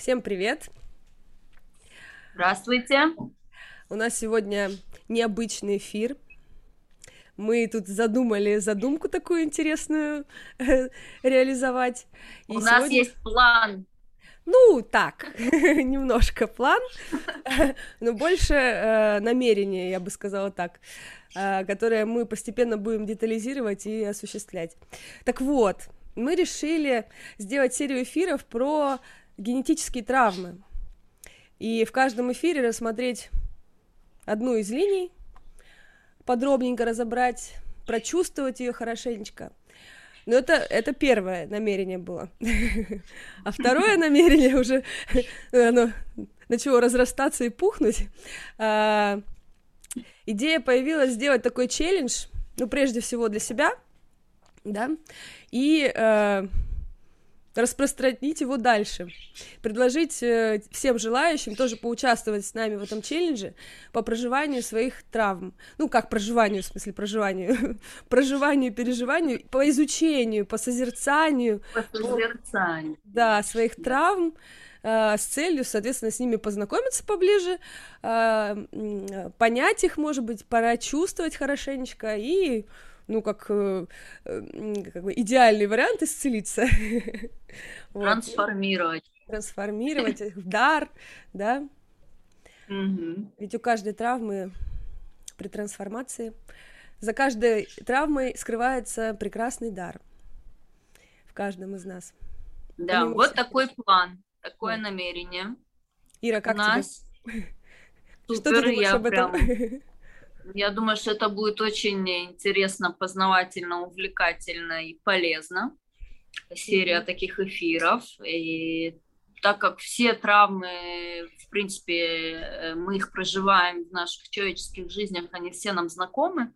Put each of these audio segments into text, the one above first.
Всем привет! Здравствуйте! У нас сегодня необычный эфир. Мы тут задумали задумку такую интересную реализовать. И У сегодня... нас есть план. Ну, так, немножко план, но больше э, намерение, я бы сказала так, э, которое мы постепенно будем детализировать и осуществлять. Так вот, мы решили сделать серию эфиров про генетические травмы. И в каждом эфире рассмотреть одну из линий, подробненько разобрать, прочувствовать ее хорошенечко. Но это, это первое намерение было. А второе намерение уже оно начало разрастаться и пухнуть. А, идея появилась сделать такой челлендж, ну, прежде всего для себя, да, и э, распространить его дальше, предложить э, всем желающим тоже поучаствовать с нами в этом челлендже по проживанию своих травм, ну как проживанию, в смысле проживанию, проживанию, переживанию, по изучению, по созерцанию, по созерцанию, да, своих травм, э, с целью, соответственно, с ними познакомиться поближе, э, понять их, может быть, пора чувствовать хорошенечко и ну, как, э, как бы идеальный вариант исцелиться. Трансформировать. Трансформировать в дар, да. Ведь у каждой травмы при трансформации, за каждой травмой скрывается прекрасный дар в каждом из нас. Да, Помимо вот такой план, такое да. намерение. Ира, как у нас... тебе? Супер, Что ты думаешь об этом? Прям я думаю, что это будет очень интересно, познавательно, увлекательно и полезно. Серия mm-hmm. таких эфиров. И так как все травмы, в принципе, э, мы их проживаем в наших человеческих жизнях, они все нам знакомы,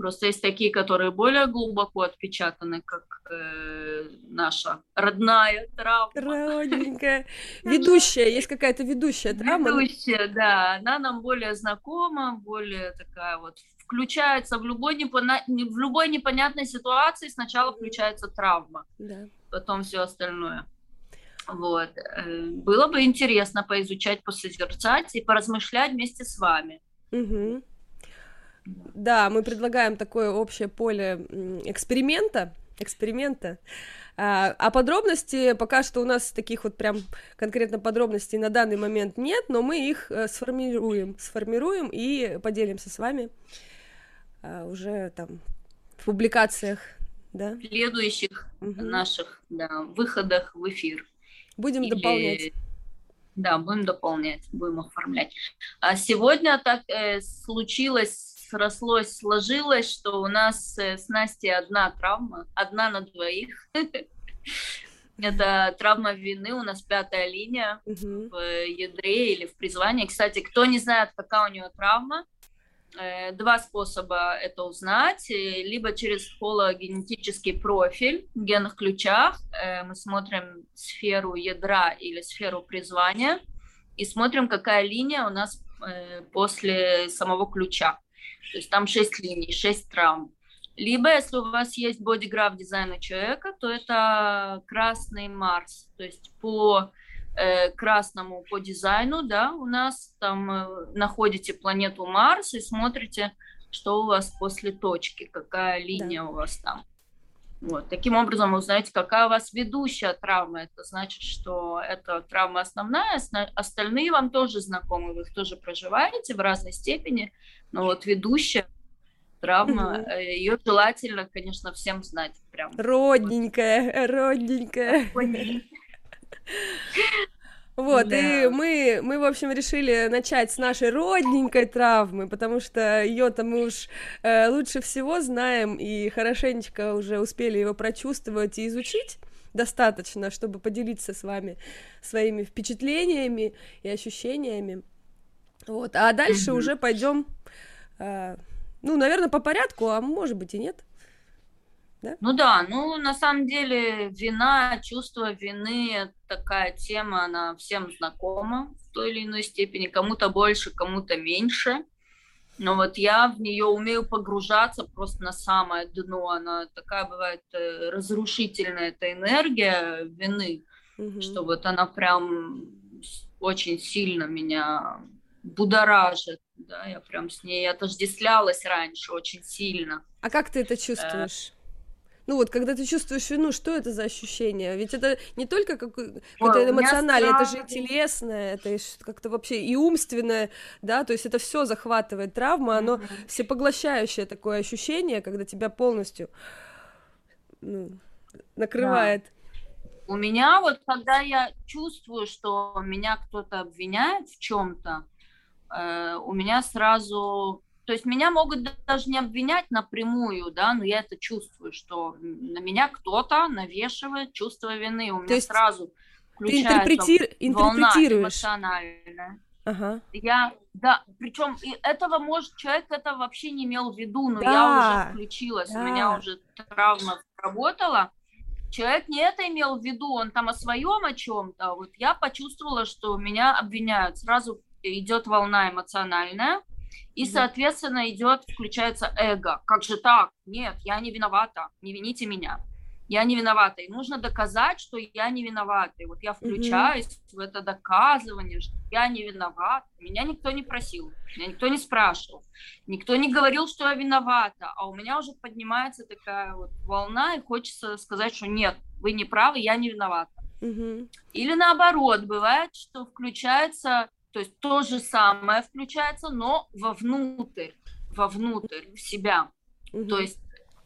Просто есть такие, которые более глубоко отпечатаны, как э, наша родная травма. Родненькая. Ведущая, есть какая-то ведущая травма. Ведущая, да. Она нам более знакома, более такая вот включается в любой, непона... в любой непонятной ситуации сначала включается травма, да. потом все остальное. Вот. Э, было бы интересно поизучать, посозерцать и поразмышлять вместе с вами. Угу. Да, мы предлагаем такое общее поле эксперимента, эксперимента. А, а подробности пока что у нас таких вот прям конкретно подробностей на данный момент нет, но мы их э, сформируем, сформируем и поделимся с вами а, уже там в публикациях, да? Следующих угу. наших да, выходах в эфир. Будем Или... дополнять. Да, будем дополнять, будем оформлять. А сегодня так э, случилось срослось, сложилось, что у нас э, с Настей одна травма, одна на двоих. Это травма вины, у нас пятая линия в ядре или в призвании. Кстати, кто не знает, какая у нее травма, э, два способа это узнать. Э, либо через хологенетический профиль в генных ключах. Мы смотрим сферу ядра или сферу призвания и смотрим, какая линия у нас после самого ключа. То есть там 6 линий, 6 травм. Либо, если у вас есть бодиграф дизайна человека, то это красный Марс. То есть по э, красному, по дизайну, да, у нас там э, находите планету Марс и смотрите, что у вас после точки, какая линия да. у вас там. Вот. Таким образом, вы узнаете, какая у вас ведущая травма. Это значит, что это травма основная, остальные вам тоже знакомы, вы их тоже проживаете в разной степени, но вот ведущая травма, угу. ее желательно, конечно, всем знать. Прям. Родненькая, родненькая. Вот, да. и мы, мы, в общем, решили начать с нашей родненькой травмы, потому что ее-то мы уж э, лучше всего знаем и хорошенечко уже успели его прочувствовать и изучить достаточно, чтобы поделиться с вами своими впечатлениями и ощущениями. Вот, а дальше mm-hmm. уже пойдем, э, ну, наверное, по порядку, а может быть и нет. Да? Ну да, ну на самом деле вина, чувство вины, такая тема, она всем знакома в той или иной степени, кому-то больше, кому-то меньше. Но вот я в нее умею погружаться просто на самое дно. Она такая бывает э, разрушительная, эта энергия вины. угу. что вот она прям очень сильно меня будоражит, да, я прям с ней отождествлялась раньше очень сильно. А как ты это чувствуешь? Ну вот, когда ты чувствуешь вину, что это за ощущение? Ведь это не только как, какое-то эмоциональное, это же и телесное, это как-то вообще и умственное, да, то есть это все захватывает травма, оно mm-hmm. всепоглощающее такое ощущение, когда тебя полностью ну, накрывает. Да. У меня вот, когда я чувствую, что меня кто-то обвиняет в чем-то, э, у меня сразу то есть меня могут даже не обвинять напрямую, да, но я это чувствую, что на меня кто-то навешивает чувство вины. У меня То есть сразу ты интерпретир... интерпретируешь. эмоциональная. Ага. Я, да, причем этого может человек это вообще не имел в виду, но да. я уже включилась, да. у меня уже травма работала. Человек не это имел в виду, он там о своем о чем-то. Вот я почувствовала, что меня обвиняют. Сразу идет волна эмоциональная. И, соответственно, идет, включается эго. Как же так? Нет, я не виновата, не вините меня. Я не виновата. И нужно доказать, что я не виновата. И вот я включаюсь mm-hmm. в это доказывание, что я не виноват. Меня никто не просил, меня никто не спрашивал. Никто не говорил, что я виновата. А у меня уже поднимается такая вот волна, и хочется сказать, что нет, вы не правы, я не виновата. Mm-hmm. Или наоборот, бывает, что включается то есть то же самое включается, но вовнутрь, вовнутрь, в себя. Угу. То есть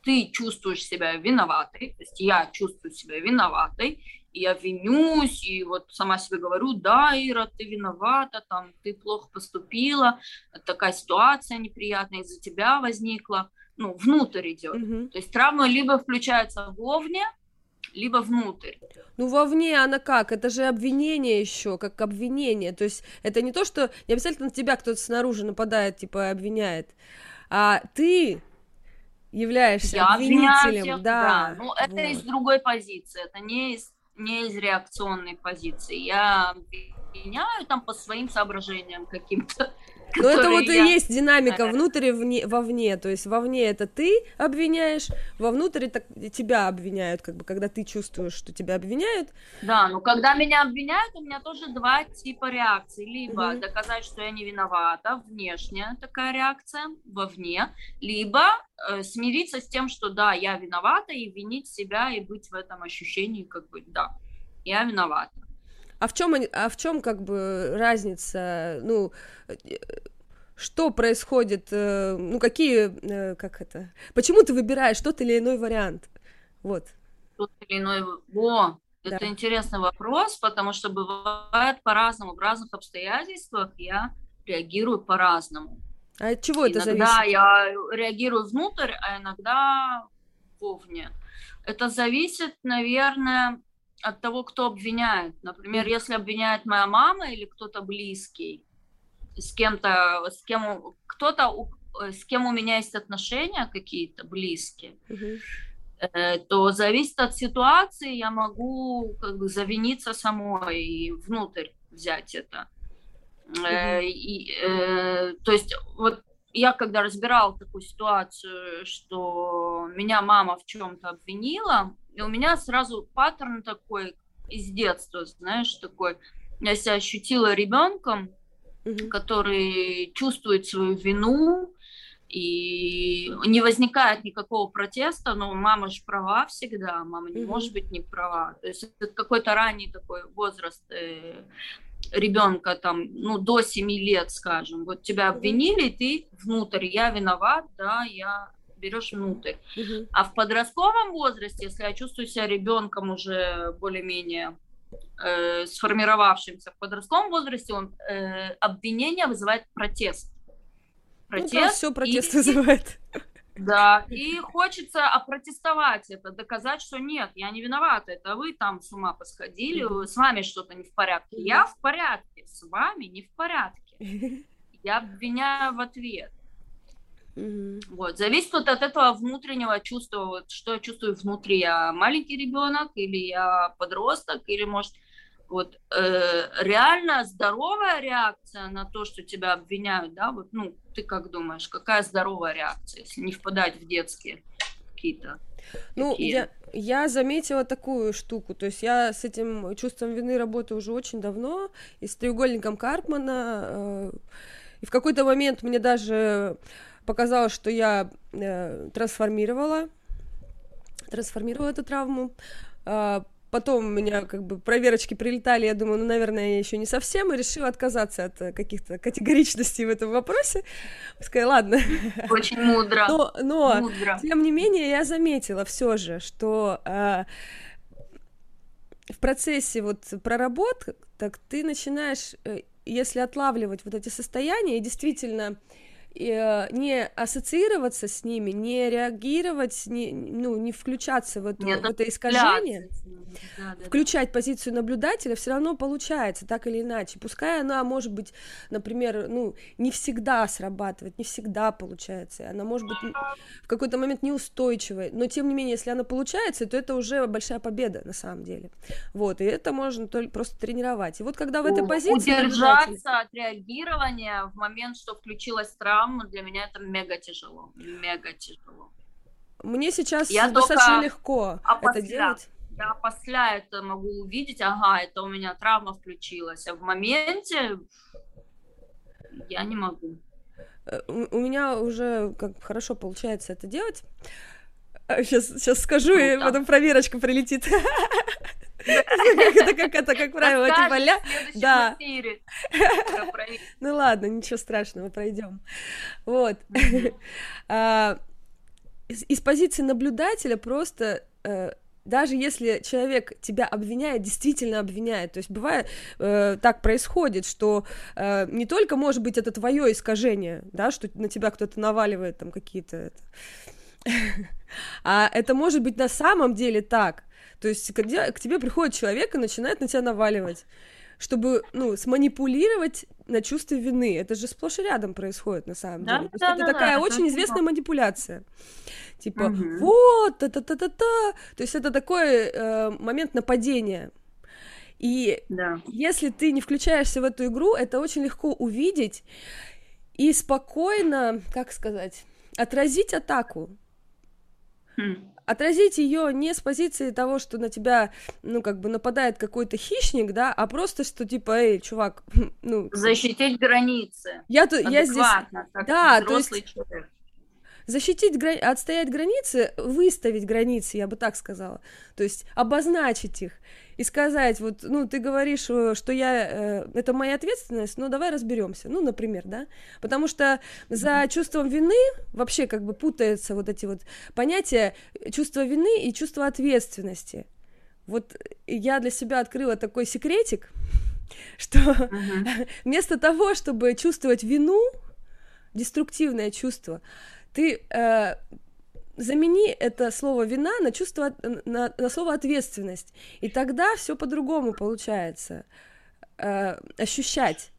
ты чувствуешь себя виноватой, то есть я чувствую себя виноватой, и я винюсь, и вот сама себе говорю, да, Ира, ты виновата, там, ты плохо поступила, такая ситуация неприятная из-за тебя возникла, ну, внутрь идет. Угу. То есть травма либо включается вовне, либо внутрь. Ну, вовне она как? Это же обвинение еще, как обвинение. То есть это не то, что не обязательно на тебя кто-то снаружи нападает, типа обвиняет, а ты являешься Я обвинителем. Всех, да. да. Ну, это вот. из другой позиции, это не из, не из реакционной позиции. Я обвиняю там по своим соображениям каким-то. Но это вот я... и есть динамика внутрь и вне, вовне. То есть вовне это ты обвиняешь, вовнутрь это тебя обвиняют, как бы, когда ты чувствуешь, что тебя обвиняют. Да, ну когда меня обвиняют, у меня тоже два типа реакции. Либо угу. доказать, что я не виновата, внешняя такая реакция, вовне, либо э, смириться с тем, что да, я виновата, и винить себя, и быть в этом ощущении, как бы, да, я виновата. А в чем, а в чем как бы разница, ну, что происходит, э, ну, какие, э, как это, почему ты выбираешь тот или иной вариант, вот. Тот или иной, о, да. это интересный вопрос, потому что бывает по-разному, в разных обстоятельствах я реагирую по-разному. А от чего это зависит? Иногда я реагирую внутрь, а иногда вовне. Это зависит, наверное, от того, кто обвиняет. Например, если обвиняет моя мама или кто-то близкий, с кем-то, с кем кто-то, с кем у меня есть отношения какие-то близкие, угу. то зависит от ситуации, я могу как бы завиниться самой и внутрь взять это. Угу. И, э, то есть вот я когда разбирала такую ситуацию, что меня мама в чем-то обвинила, и у меня сразу паттерн такой из детства, знаешь, такой. Я себя ощутила ребенком, угу. который чувствует свою вину, и не возникает никакого протеста, но мама же права всегда, мама не mm может быть не права. То есть это какой-то ранний такой возраст э, ребенка, там, ну, до 7 лет, скажем. Вот тебя обвинили, ты внутрь, я виноват, да, я берешь внутрь. Угу. А в подростковом возрасте, если я чувствую себя ребенком уже более-менее э, сформировавшимся в подростковом возрасте, он э, обвинение вызывает протест. Протест. Ну, все протест и, вызывает. Да, и хочется опротестовать это, доказать, что нет, я не виновата, это вы там с ума посходили, mm-hmm. с вами что-то не в порядке. Mm-hmm. Я в порядке, с вами не в порядке. Я обвиняю в ответ. Угу. Вот, зависит вот от этого внутреннего чувства, вот, что я чувствую внутри. Я маленький ребенок, или я подросток, или, может, вот э, реально здоровая реакция на то, что тебя обвиняют, да, вот, ну, ты как думаешь, какая здоровая реакция, если не впадать в детские какие-то Ну, я, я заметила такую штуку, то есть я с этим чувством вины работаю уже очень давно, и с треугольником Карпмана, э, и в какой-то момент мне даже показалось, что я э, трансформировала, трансформировала эту травму, э, Потом у меня как бы проверочки прилетали, я думаю, ну, наверное, я еще не совсем, и решила отказаться от э, каких-то категоричностей в этом вопросе. Сказала, ладно. Очень мудро. Но, но мудро. тем не менее, я заметила все же, что э, в процессе вот проработок так ты начинаешь, э, если отлавливать вот эти состояния, и действительно не ассоциироваться с ними, не реагировать, не, ну, не включаться в, эту, в это искажение, да, да, включать да. позицию наблюдателя, все равно получается, так или иначе. Пускай она может быть, например, ну, не всегда срабатывает, не всегда получается, она может быть в какой-то момент неустойчивой, но тем не менее, если она получается, то это уже большая победа на самом деле. Вот, и это можно только просто тренировать. И вот когда в этой позиции... Удержаться от реагирования в момент, что включилась травма, программу, для меня это мега тяжело, мега тяжело. Мне сейчас я достаточно легко это делать. Я после это могу увидеть, ага, это у меня травма включилась, а в моменте я не могу. Э, у, меня уже как хорошо получается это делать. Сейчас, э, сейчас скажу, и потом проверочка прилетит. Это как это, как правило, типа ля. Да. Ну ладно, ничего страшного, пройдем. Вот. А, из позиции наблюдателя просто э, даже если человек тебя обвиняет, действительно обвиняет, то есть бывает э, так происходит, что э, не только может быть это твое искажение, да, что на тебя кто-то наваливает там какие-то, а это может быть на самом деле так, то есть, когда к тебе приходит человек и начинает на тебя наваливать, чтобы, ну, сманипулировать на чувство вины. Это же сплошь и рядом происходит, на самом да? деле. То есть да, это да, такая да, очень известная да. манипуляция. Типа, угу. вот, та-та-та-та-та. То есть это такой э, момент нападения. И да. если ты не включаешься в эту игру, это очень легко увидеть и спокойно, как сказать, отразить атаку. Хм отразить ее не с позиции того, что на тебя, ну, как бы нападает какой-то хищник, да, а просто, что типа, эй, чувак, ну... Защитить границы. Я, тут, я здесь... да, то есть... Человек. Защитить, грани... отстоять границы, выставить границы, я бы так сказала. То есть обозначить их и сказать, вот, ну, ты говоришь, э, что я, э, это моя ответственность, ну, давай разберемся, ну, например, да, потому что за чувством вины вообще как бы путаются вот эти вот понятия чувства вины и чувства ответственности. Вот я для себя открыла такой секретик, что uh-huh. вместо того, чтобы чувствовать вину, деструктивное чувство, ты э, замени это слово вина на чувство, на, на слово ответственность, и тогда все по-другому получается э, ощущать.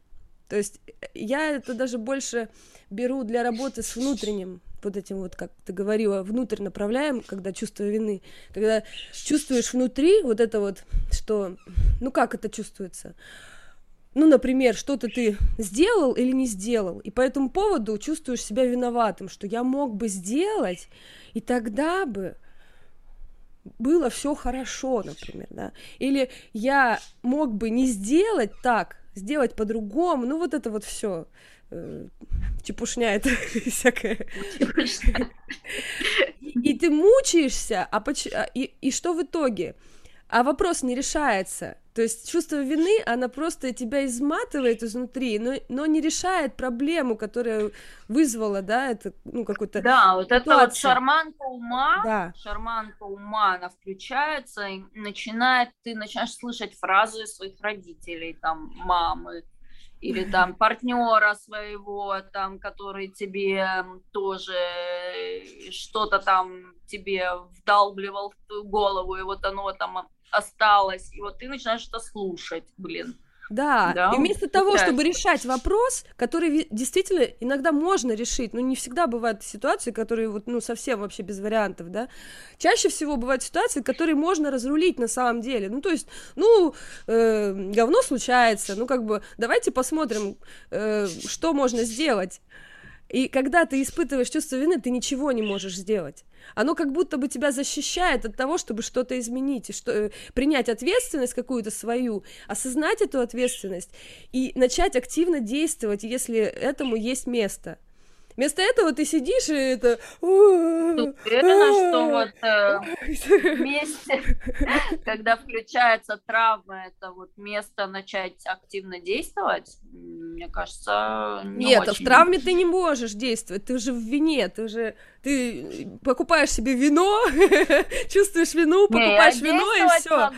То есть я это даже больше беру для работы с внутренним, вот этим вот, как ты говорила, внутрь направляем, когда чувство вины, когда чувствуешь внутри вот это вот, что, ну как это чувствуется, ну, например, что-то ты сделал или не сделал, и по этому поводу чувствуешь себя виноватым, что я мог бы сделать, и тогда бы было все хорошо, например, да, или я мог бы не сделать так, сделать по-другому, ну вот это вот все э, чепушня это всякая. И ты мучаешься, а, поч... А, и, и что в итоге? А вопрос не решается. То есть чувство вины, она просто тебя изматывает изнутри, но, но не решает проблему, которая вызвала, да, это, ну, какой-то... Да, вот ситуация. это вот шарманка ума, да. шарманка ума, она включается, и начинает, ты начинаешь слышать фразы своих родителей, там, мамы, или там партнера своего, там, который тебе тоже что-то там тебе вдалбливал в твою голову, и вот оно там осталось, и вот ты начинаешь это слушать, блин. Да, да, и вместо того, чтобы решать вопрос, который действительно иногда можно решить, но не всегда бывают ситуации, которые вот, ну, совсем вообще без вариантов, да, чаще всего бывают ситуации, которые можно разрулить на самом деле, ну, то есть, ну, э, говно случается, ну, как бы, давайте посмотрим, э, что можно сделать, И когда ты испытываешь чувство вины, ты ничего не можешь сделать. Оно как будто бы тебя защищает от того, чтобы что-то изменить, и что, э, принять ответственность какую-то свою, осознать эту ответственность и начать активно действовать, если этому есть место. Вместо этого ты сидишь и это... Ты уверена, что вот э, вместе, когда включается травма, это вот место начать активно действовать? Мне кажется, не Нет, очень. в травме ты не можешь действовать, ты уже в вине, ты уже... Ты покупаешь себе вино, чувствуешь вину, покупаешь не, вино и все.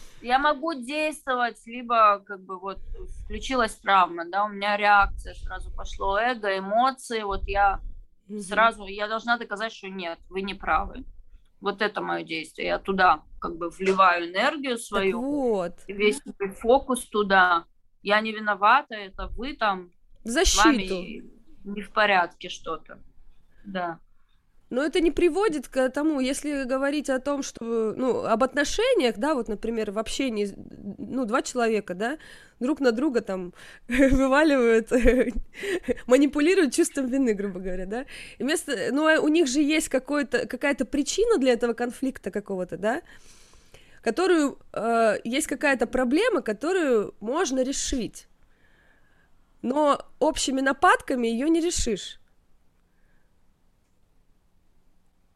Я могу действовать, либо как бы вот включилась травма, да, у меня реакция сразу пошло, эго, эмоции, вот я mm-hmm. сразу, я должна доказать, что нет, вы не правы. Вот это мое действие. Я туда как бы вливаю энергию свою, так вот. весь фокус туда. Я не виновата, это вы там защиту. С вами не в порядке что-то. Да. Но это не приводит к тому, если говорить о том, что, ну, об отношениях, да, вот, например, в общении, ну, два человека, да, друг на друга там вываливают, манипулируют чувством вины, грубо говоря, да, и вместо, ну, а у них же есть какая-то причина для этого конфликта какого-то, да, которую, э, есть какая-то проблема, которую можно решить, но общими нападками ее не решишь.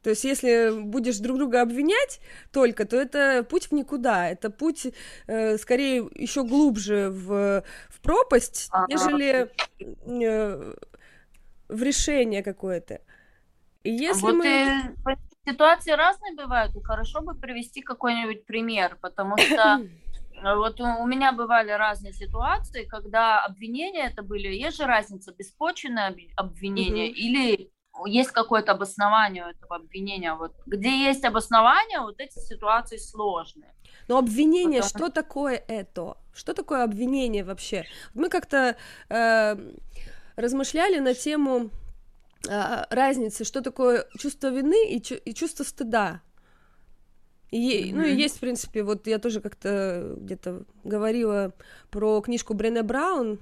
То есть, если будешь друг друга обвинять только, то это путь в никуда, это путь э, скорее еще глубже в, в пропасть, ага. нежели э, в решение какое-то. И если вот мы... И ситуации разные бывают, и хорошо бы привести какой-нибудь пример, потому что вот у меня бывали разные ситуации, когда обвинения это были, есть же разница, беспочвенное обвинение mm-hmm. или есть какое-то обоснование у этого обвинения. Вот где есть обоснование, вот эти ситуации сложные. Но обвинение, Потому... что такое это? Что такое обвинение вообще? Мы как-то э, размышляли на тему э, разницы, что такое чувство вины и, и чувство стыда. И, mm-hmm. Ну и есть, в принципе, вот я тоже как-то где-то говорила про книжку Брене Браун.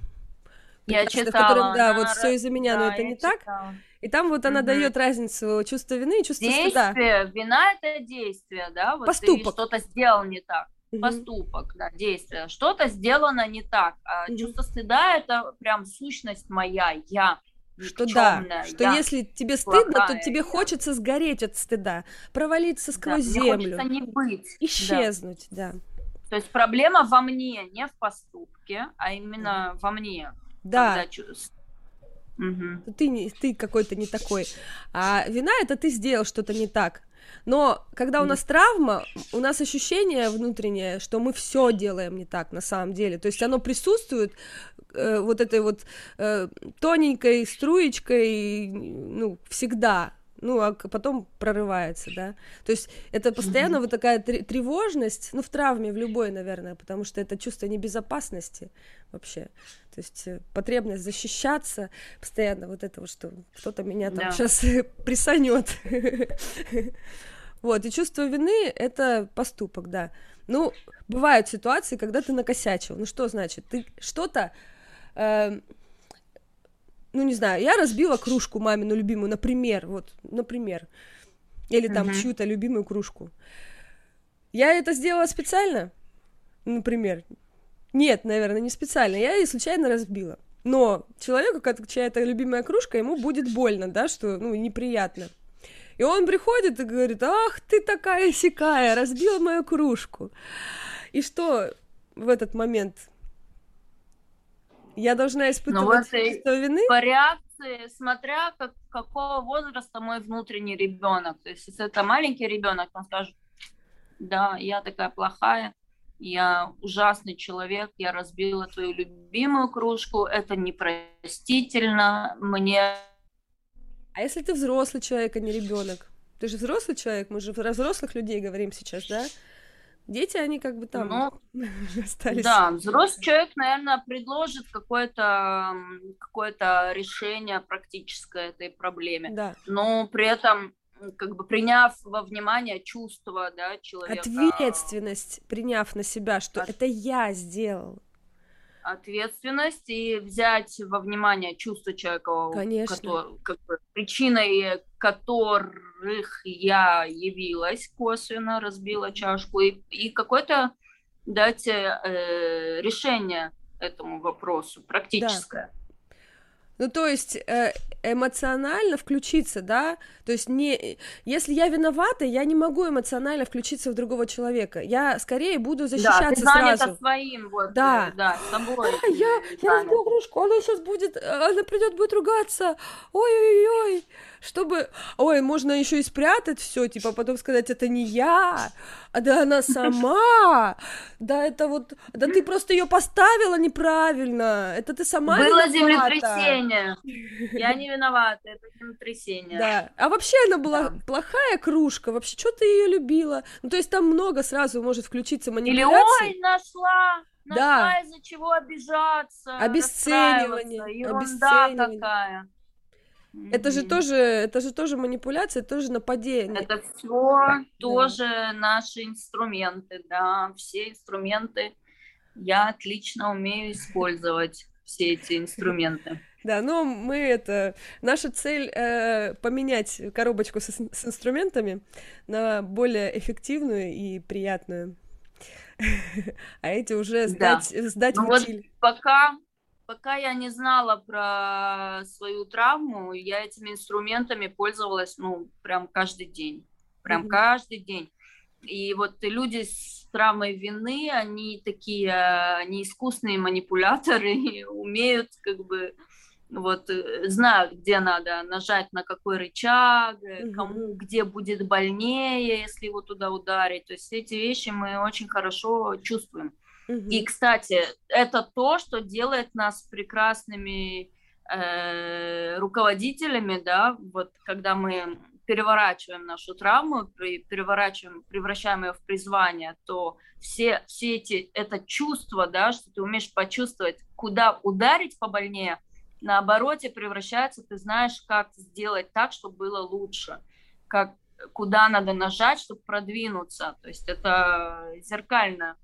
Я читала. В котором, да, вот все из-за меня, да, но это не читала. так. И там вот она угу. дает разницу чувства вины и чувства действие, стыда. Действие, вина это действие, да, вот Поступок. ты что-то сделал не так. Угу. Поступок, да, действие. Что-то сделано не так. А угу. чувство стыда это прям сущность моя, я. Что да, что я если тебе стыдно, плохая, то тебе я. хочется сгореть от стыда, провалиться сквозь да, землю. Хочется не быть. Исчезнуть, да. да. То есть проблема во мне, не в поступке, а именно во мне. Да. Когда Угу. Ты, ты какой-то не такой. А вина это ты сделал что-то не так. Но когда у нас травма, у нас ощущение внутреннее, что мы все делаем не так на самом деле. То есть оно присутствует э, вот этой вот э, тоненькой струечкой, ну, всегда ну, а потом прорывается, да. То есть это постоянно mm-hmm. вот такая тревожность, ну, в травме, в любой, наверное, потому что это чувство небезопасности вообще. То есть э, потребность защищаться постоянно, вот это вот, что кто-то меня там yeah. сейчас присанет. Вот, и чувство вины — это поступок, да. Ну, бывают ситуации, когда ты накосячил. Ну, что значит? Ты что-то... Э, ну, не знаю, я разбила кружку мамину любимую, например, вот, например, или там uh-huh. чью-то любимую кружку. Я это сделала специально, например. Нет, наверное, не специально. Я ее случайно разбила. Но человеку, чья-то любимая кружка, ему будет больно, да, что, ну, неприятно. И он приходит и говорит, ах, ты такая сякая, разбила мою кружку. И что в этот момент я должна испытывать ну, вот чувство вины? По реакции, смотря как, какого возраста мой внутренний ребенок. То есть, если это маленький ребенок, он скажет, да, я такая плохая, я ужасный человек, я разбила твою любимую кружку, это непростительно, мне... А если ты взрослый человек, а не ребенок? Ты же взрослый человек, мы же про взрослых людей говорим сейчас, да? Дети, они как бы там ну, остались. Да, взрослый человек, наверное, предложит какое-то какое решение практическое этой проблеме. Да. Но при этом как бы приняв во внимание чувства да, человека. Ответственность, приняв на себя, что От... это я сделал. Ответственность и взять во внимание чувства человека, Конечно. Который, как бы, причиной которых я явилась косвенно, разбила чашку, и, и какое-то дать э, решение этому вопросу, практическое. Да. Ну, то есть э, эмоционально включиться, да, то есть не, если я виновата, я не могу эмоционально включиться в другого человека, я скорее буду защищаться да, ты сразу. своим, вот, да, э, да, собой. А, я, я разбила кружку, она сейчас будет, она придет, будет ругаться, ой-ой-ой, чтобы, ой, можно еще и спрятать все, типа потом сказать, это не я, а да она сама, да это вот, да ты просто ее поставила неправильно, это ты сама Было землетрясение, я не виновата, это землетрясение. Да, а вообще она была да. плохая кружка, вообще, что ты ее любила? Ну, то есть там много сразу может включиться манипуляций. Или, ой, нашла, нашла да. из-за чего обижаться, обесценивание, обесценивание. такая. Это же тоже, это же тоже манипуляция, тоже нападение. Это все да. тоже наши инструменты, да, все инструменты. Я отлично умею использовать все эти инструменты. Да, но мы это... Наша цель э, поменять коробочку с, с инструментами на более эффективную и приятную. А эти уже сдать, да. сдать ну в вот пока пока я не знала про свою травму, я этими инструментами пользовалась, ну, прям каждый день. Прям mm-hmm. каждый день. И вот люди с травмой вины, они такие, они искусные манипуляторы, умеют как бы вот э, знают, где надо нажать на какой рычаг, mm-hmm. кому где будет больнее, если его туда ударить. То есть эти вещи мы очень хорошо чувствуем. И, кстати, это то, что делает нас прекрасными э, руководителями, да, вот когда мы переворачиваем нашу травму, переворачиваем, превращаем ее в призвание, то все, все эти, это чувство, да, что ты умеешь почувствовать, куда ударить побольнее, на обороте превращается, ты знаешь, как сделать так, чтобы было лучше, как, куда надо нажать, чтобы продвинуться. То есть это зеркально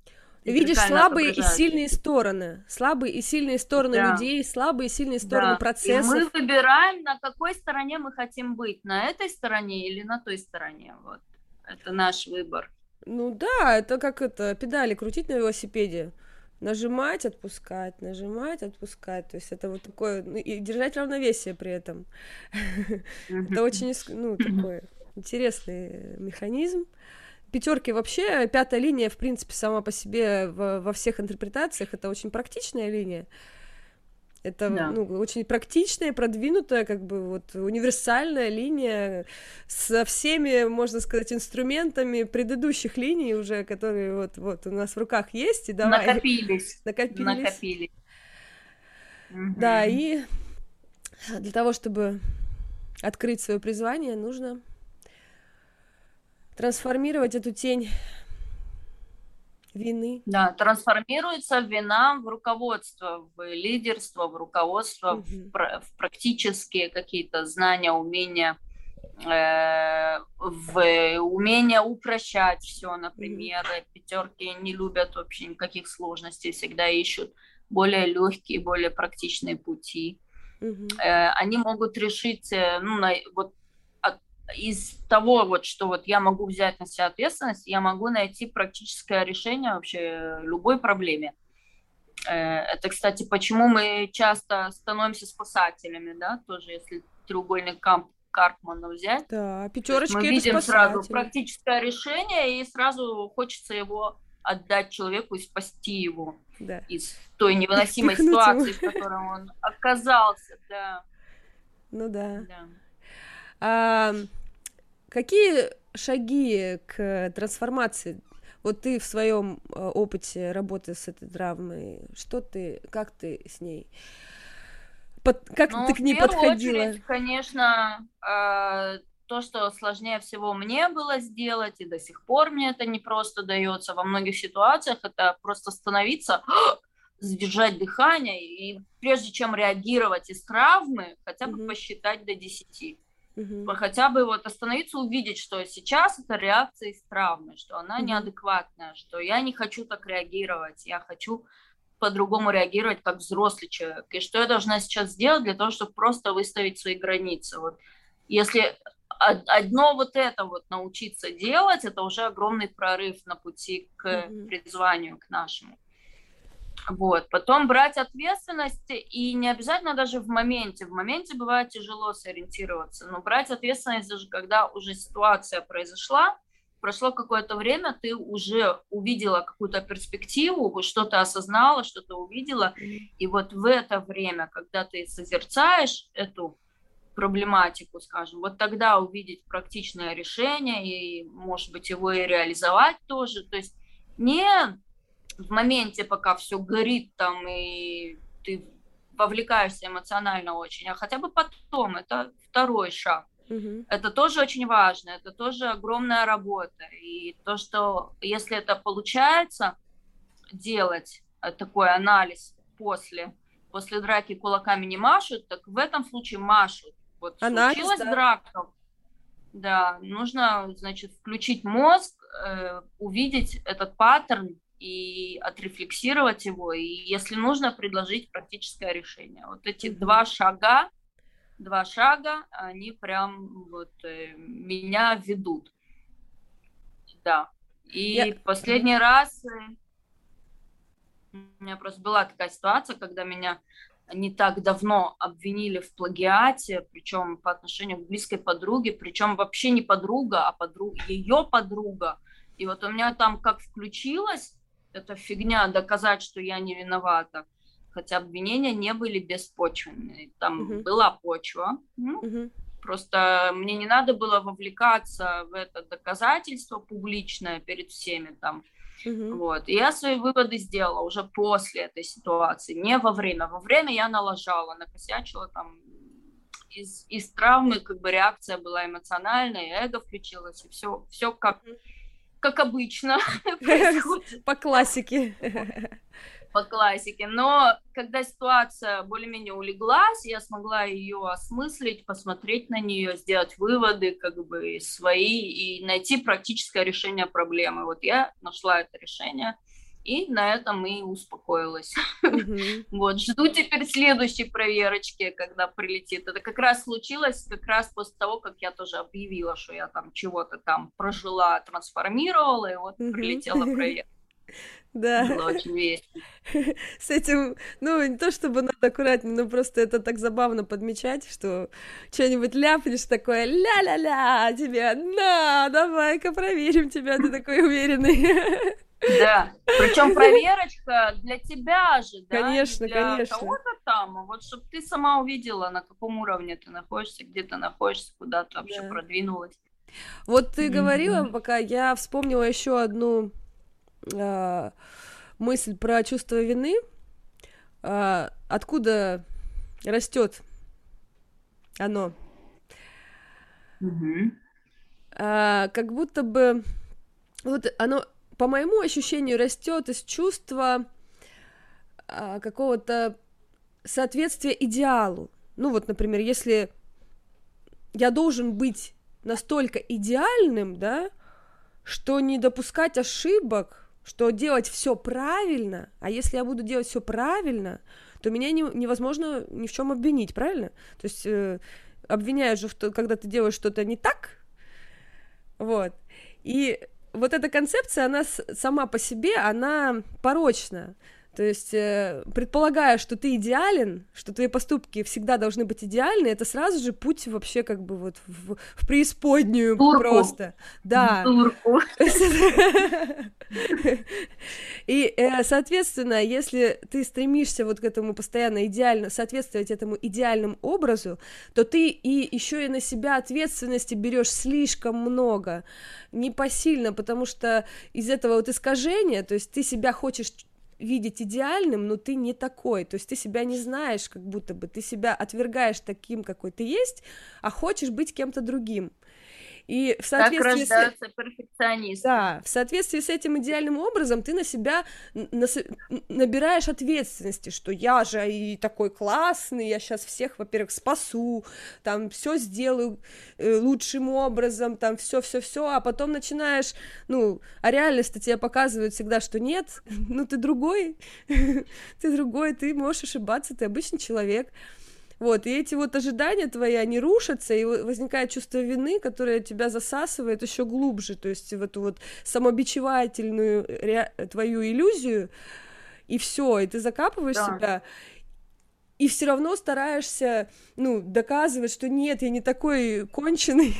видишь слабые и сильные стороны, слабые и сильные стороны да. людей, слабые и сильные стороны да. процессов. И мы выбираем, на какой стороне мы хотим быть, на этой стороне или на той стороне. Вот это наш выбор. Ну да, это как это педали крутить на велосипеде, нажимать, отпускать, нажимать, отпускать. То есть это вот такое ну, и держать равновесие при этом. Это очень ну такой интересный механизм пятерки вообще, пятая линия, в принципе, сама по себе во, во всех интерпретациях, это очень практичная линия. Это да. ну, очень практичная, продвинутая, как бы вот универсальная линия со всеми, можно сказать, инструментами предыдущих линий уже, которые вот, вот у нас в руках есть. И давай... Накопились. Накопились. Накопились. Да, и для того, чтобы открыть свое призвание, нужно трансформировать эту тень вины. Да, трансформируется вина в руководство, в лидерство, в руководство, угу. в, в практические какие-то знания, умения, э, в умение упрощать все, например. Угу. Пятерки не любят вообще никаких сложностей, всегда ищут более легкие, более практичные пути. Угу. Э, они могут решить, э, ну, на, вот из того, вот, что вот я могу взять на себя ответственность, я могу найти практическое решение вообще любой проблеме. Э, это, кстати, почему мы часто становимся спасателями, да, тоже если треугольник Камп Карпмана взять. Да, пятерочки Мы видим сразу практическое решение, и сразу хочется его отдать человеку и спасти его да. из той невыносимой ситуации, в которой он оказался, да. Ну да. да. А, какие шаги к трансформации? Вот ты в своем а, опыте работы с этой травмой, что ты, как ты с ней, под, как ну, ты к ней подходила? Очередь, конечно, э, то, что сложнее всего мне было сделать, и до сих пор мне это не просто дается во многих ситуациях, это просто остановиться, задержать дыхание, и прежде чем реагировать из травмы, хотя бы mm-hmm. посчитать до 10. Угу. Хотя бы вот остановиться, увидеть, что сейчас это реакция из травмы, что она угу. неадекватная, что я не хочу так реагировать, я хочу по-другому реагировать как взрослый человек, и что я должна сейчас сделать для того, чтобы просто выставить свои границы. Вот. Если одно вот это вот научиться делать, это уже огромный прорыв на пути к mm-hmm. призванию, к нашему. Вот. Потом брать ответственность, и не обязательно даже в моменте. В моменте бывает тяжело сориентироваться, но брать ответственность даже когда уже ситуация произошла, прошло какое-то время, ты уже увидела какую-то перспективу, что-то осознала, что-то увидела, и вот в это время, когда ты созерцаешь эту проблематику, скажем, вот тогда увидеть практичное решение и, может быть, его и реализовать тоже. То есть не в моменте, пока все горит там, и ты вовлекаешься эмоционально очень, а хотя бы потом, это второй шаг. Угу. Это тоже очень важно, это тоже огромная работа. И то, что если это получается делать э, такой анализ после, после драки кулаками не машут, так в этом случае машут. Вот анализ, случилась да. драка, да, нужно, значит, включить мозг, э, увидеть этот паттерн, и отрефлексировать его, и если нужно, предложить практическое решение. Вот эти mm-hmm. два шага, два шага, они прям вот э, меня ведут. Да. И yeah. последний раз э, у меня просто была такая ситуация, когда меня не так давно обвинили в плагиате, причем по отношению к близкой подруге, причем вообще не подруга, а подруга, ее подруга. И вот у меня там как включилось, это фигня доказать, что я не виновата. Хотя обвинения не были беспочвенные. Там угу. была почва. Ну, угу. Просто мне не надо было вовлекаться в это доказательство публичное перед всеми там. Угу. Вот. И я свои выводы сделала уже после этой ситуации, не во время. Во время я налажала, накосячила там из, из травмы, как бы реакция была эмоциональная, эго включилось, и все, все как, как обычно По классике. По классике. Но когда ситуация более-менее улеглась, я смогла ее осмыслить, посмотреть на нее, сделать выводы как бы свои и найти практическое решение проблемы. Вот я нашла это решение – и на этом и успокоилась. Mm-hmm. вот, жду теперь следующей проверочки, когда прилетит. Это как раз случилось как раз после того, как я тоже объявила, что я там чего-то там прожила, трансформировала, и вот mm-hmm. прилетела проверка. Да. Было очень весело. С этим, ну, не то чтобы надо аккуратнее, но просто это так забавно подмечать, что что-нибудь ляпнешь такое, ля-ля-ля, тебе, на, давай-ка проверим тебя, ты такой уверенный. Да, причем проверочка для тебя же, да, конечно, для конечно. кого-то там, вот чтобы ты сама увидела, на каком уровне ты находишься, где ты находишься, куда ты вообще да. продвинулась. Вот ты mm-hmm. говорила, пока я вспомнила еще одну э, мысль про чувство вины, э, откуда растет оно. Mm-hmm. Э, как будто бы вот оно по моему ощущению, растет из чувства а, какого-то соответствия идеалу. Ну вот, например, если я должен быть настолько идеальным, да, что не допускать ошибок, что делать все правильно, а если я буду делать все правильно, то меня не, невозможно ни в чем обвинить, правильно? То есть э, обвиняют же, когда ты делаешь что-то не так, вот. И вот эта концепция, она сама по себе, она порочна. То есть, э, предполагая, что ты идеален, что твои поступки всегда должны быть идеальны, это сразу же путь вообще как бы вот в, в преисподнюю Турку. просто. Да. Турку. И, э, соответственно, если ты стремишься вот к этому постоянно идеально, соответствовать этому идеальному образу, то ты и еще и на себя ответственности берешь слишком много, непосильно, потому что из этого вот искажения, то есть ты себя хочешь видеть идеальным, но ты не такой, то есть ты себя не знаешь, как будто бы ты себя отвергаешь таким, какой ты есть, а хочешь быть кем-то другим. И в соответствии так с... перфекционист. Да, в соответствии с этим идеальным образом ты на себя нас... набираешь ответственности, что я же и такой классный, я сейчас всех, во-первых, спасу, там все сделаю э, лучшим образом, там все, все, все, а потом начинаешь, ну, а реальность тебе показывает всегда, что нет, ну ты другой, ты другой, ты можешь ошибаться, ты обычный человек. Вот, и эти вот ожидания твои, они рушатся, и возникает чувство вины, которое тебя засасывает еще глубже, то есть в эту вот самобичевательную ре... твою иллюзию, и все, и ты закапываешь да. себя, и все равно стараешься, ну, доказывать, что нет, я не такой конченый,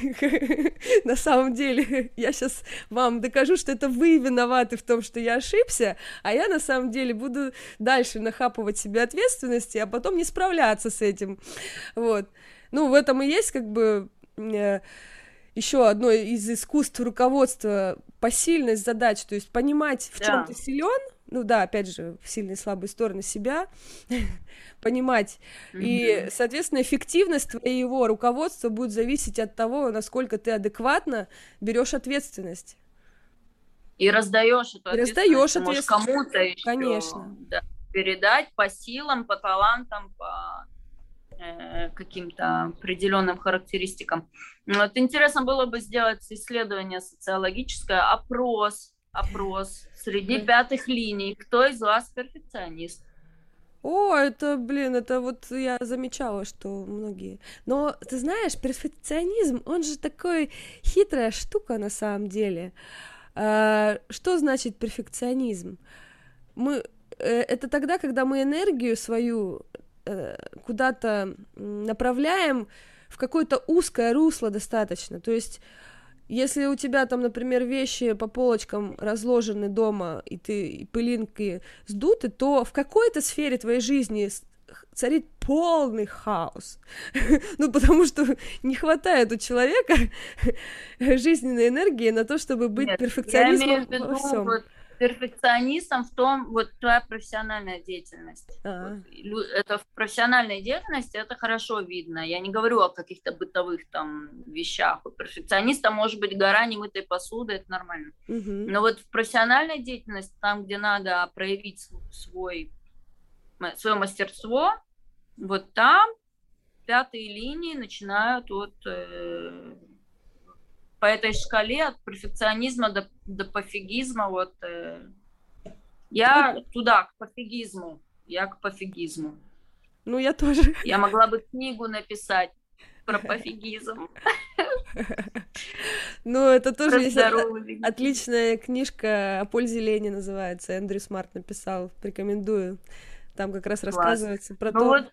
на самом деле, я сейчас вам докажу, что это вы виноваты в том, что я ошибся, а я на самом деле буду дальше нахапывать себе ответственности, а потом не справляться с этим, вот. Ну, в этом и есть как бы э, еще одно из искусств руководства посильность задач, то есть понимать, в да. чем ты силен, ну да, опять же, в сильные и слабые стороны себя, понимать. Mm-hmm. И, соответственно, эффективность твоего руководства будет зависеть от того, насколько ты адекватно берешь ответственность. И раздаешь эту и раздаешь ответственность. кому-то еще Конечно. Да, передать по силам, по талантам, по э, каким-то определенным характеристикам. Вот интересно было бы сделать исследование социологическое, опрос, опрос среди пятых линий. Кто из вас перфекционист? О, это, блин, это вот я замечала, что многие. Но ты знаешь, перфекционизм, он же такой хитрая штука на самом деле. А, что значит перфекционизм? Мы э, это тогда, когда мы энергию свою э, куда-то направляем в какое-то узкое русло достаточно. То есть если у тебя там, например, вещи по полочкам разложены дома, и ты и пылинки сдуты, то в какой-то сфере твоей жизни царит полный хаос. ну, потому что не хватает у человека жизненной энергии на то, чтобы быть Нет, перфекционистом во всем. Вот перфекционистом в том, вот твоя профессиональная деятельность. А-а. Вот, это в профессиональной деятельности это хорошо видно. Я не говорю о каких-то бытовых там вещах. У перфекциониста может быть гора немытой посуды, это нормально. Угу. Но вот в профессиональной деятельности, там, где надо проявить свой, свое мастерство, вот там пятые линии начинают вот э, по этой шкале от перфекционизма до, до пофигизма, вот э, я туда, к пофигизму, я к пофигизму. Ну, я тоже. Я могла бы книгу написать про пофигизм. Ну, это тоже есть отличная книжка о пользе лени называется. Эндрю Смарт написал, рекомендую. Там как раз рассказывается про ну то,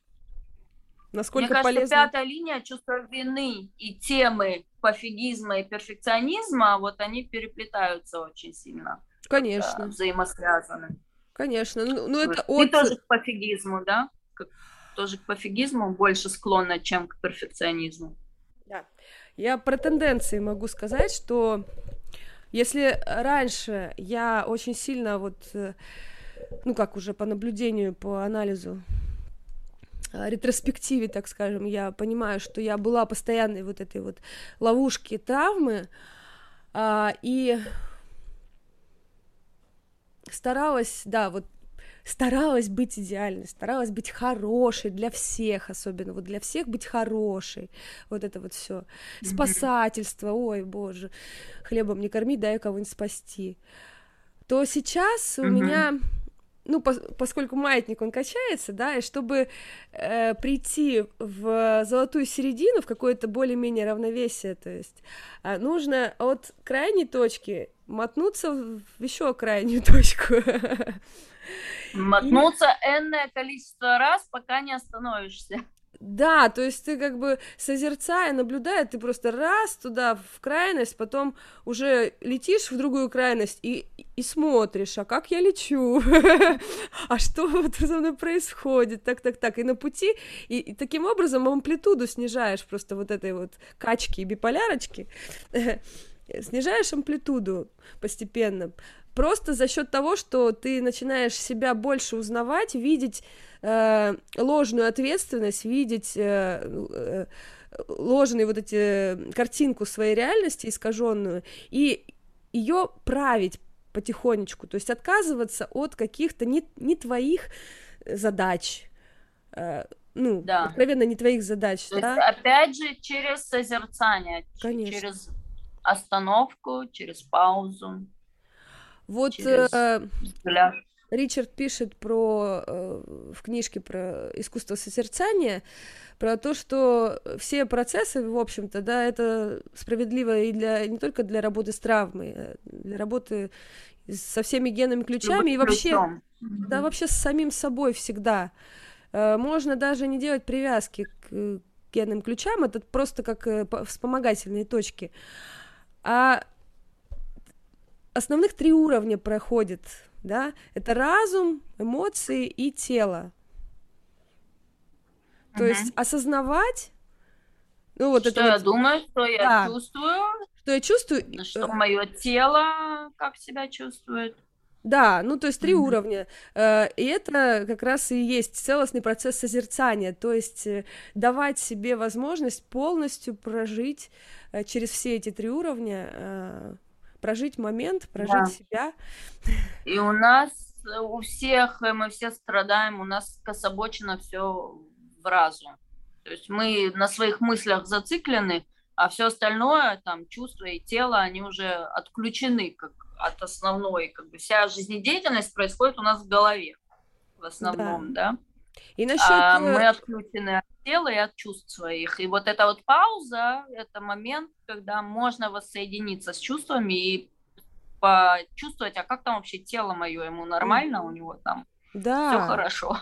насколько Мне кажется, пятая линия чувства вины и темы пофигизма и перфекционизма, вот они переплетаются очень сильно. Конечно. Взаимосвязаны. Конечно. Ну, ну это Ты от... тоже к пофигизму, да? Как, тоже к пофигизму больше склонна, чем к перфекционизму. Да. Я про тенденции могу сказать, что если раньше я очень сильно вот, э, ну как уже по наблюдению, по анализу Э, ретроспективе, так скажем, я понимаю, что я была постоянной вот этой вот ловушки травмы, а, и старалась, да, вот старалась быть идеальной, старалась быть хорошей для всех, особенно вот для всех быть хорошей, вот это вот все спасательство, ой, боже, хлебом не корми, дай кого-нибудь спасти, то сейчас у меня ну, по поскольку маятник, он качается, да, и чтобы э, прийти в золотую середину, в какое-то более-менее равновесие, то есть э, нужно от крайней точки мотнуться в еще крайнюю точку. Мотнуться энное количество раз, пока не остановишься. Да, то есть ты как бы созерцая, наблюдая, ты просто раз туда в крайность, потом уже летишь в другую крайность и, и смотришь, а как я лечу, а что вот со мной происходит, так, так, так, и на пути, и, и таким образом амплитуду снижаешь просто вот этой вот качки и биполярочки, снижаешь амплитуду постепенно, просто за счет того, что ты начинаешь себя больше узнавать, видеть э, ложную ответственность, видеть э, э, вот эти картинку своей реальности искаженную и ее править потихонечку, то есть отказываться от каких-то не, не твоих задач, э, ну, да. откровенно не твоих задач, То да? Есть, опять же, через созерцание, Конечно. через остановку, через паузу. Вот через э, Ричард пишет про э, в книжке про искусство созерцания, про то, что все процессы, в общем-то, да, это справедливо и для не только для работы с травмой, а для работы со всеми генами ключами и вообще, да, вообще с самим собой всегда. Э, можно даже не делать привязки к генным ключам, это просто как э, вспомогательные точки. А основных три уровня проходит, да, это разум, эмоции и тело. То uh-huh. есть осознавать, ну вот что это я вот, думаю, что я да, чувствую, что я чувствую, что э, мое тело как себя чувствует. Да, ну то есть три mm-hmm. уровня. Э, и это как раз и есть целостный процесс созерцания, то есть э, давать себе возможность полностью прожить через все эти три уровня, прожить момент, прожить да. себя. И у нас, у всех, мы все страдаем, у нас кособочено все в разум. То есть мы на своих мыслях зациклены, а все остальное, там, чувства и тело, они уже отключены, как от основной, как бы вся жизнедеятельность происходит у нас в голове в основном, да. да? И насчет... А мы э, отключены от тела и от чувств своих. И вот эта вот пауза, это момент, когда можно воссоединиться с чувствами и почувствовать, а как там вообще тело мое, ему нормально, у него там да. все хорошо.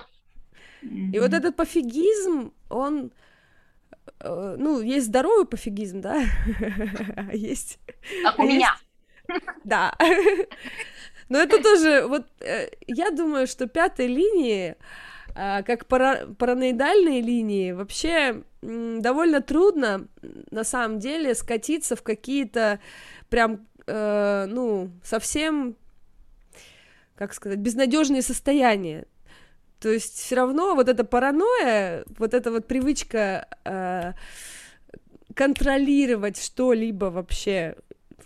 И mm-hmm. вот этот пофигизм, он э, ну, есть здоровый пофигизм, да, есть... Как у меня. Да. Но это тоже, вот, э, я думаю, что пятой линии, как пара параноидальные линии, вообще довольно трудно, на самом деле, скатиться в какие-то прям, э, ну, совсем, как сказать, безнадежные состояния. То есть все равно вот эта паранойя, вот эта вот привычка э, контролировать что-либо вообще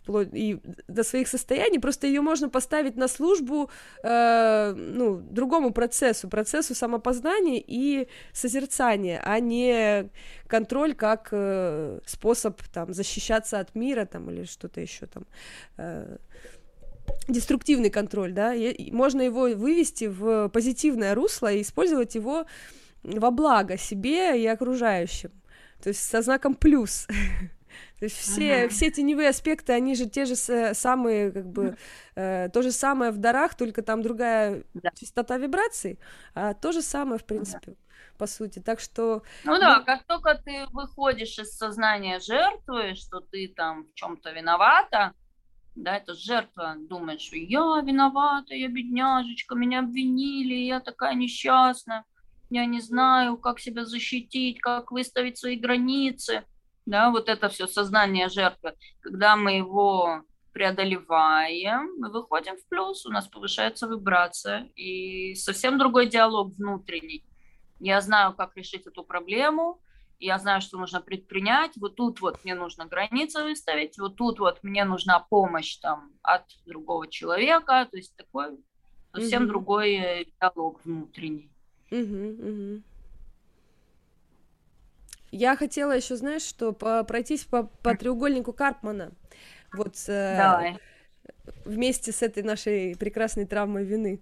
вплоть и до своих состояний, просто ее можно поставить на службу э, ну, другому процессу, процессу самопознания и созерцания, а не контроль как э, способ там защищаться от мира там или что-то еще там. Э, деструктивный контроль, да, и можно его вывести в позитивное русло и использовать его во благо себе и окружающим, то есть со знаком плюс. То есть все, ага. все теневые аспекты, они же те же самые, как бы, э, то же самое в дарах, только там другая да. частота вибраций, а то же самое, в принципе, да. по сути. Так что... Ну да, ну... как только ты выходишь из сознания жертвы, что ты там в чем-то виновата, да, это жертва, думает, что я виновата, я бедняжечка, меня обвинили, я такая несчастная, я не знаю, как себя защитить, как выставить свои границы – да, вот это все сознание жертвы, когда мы его преодолеваем, мы выходим в плюс, у нас повышается вибрация и совсем другой диалог внутренний. Я знаю, как решить эту проблему, я знаю, что нужно предпринять, вот тут вот мне нужно границы выставить, вот тут вот мне нужна помощь там от другого человека, то есть такой совсем угу. другой э, диалог внутренний. Угу, угу. Я хотела еще, знаешь, что по пройтись по, по треугольнику Карпмана. Вот э, Давай. вместе с этой нашей прекрасной травмой вины.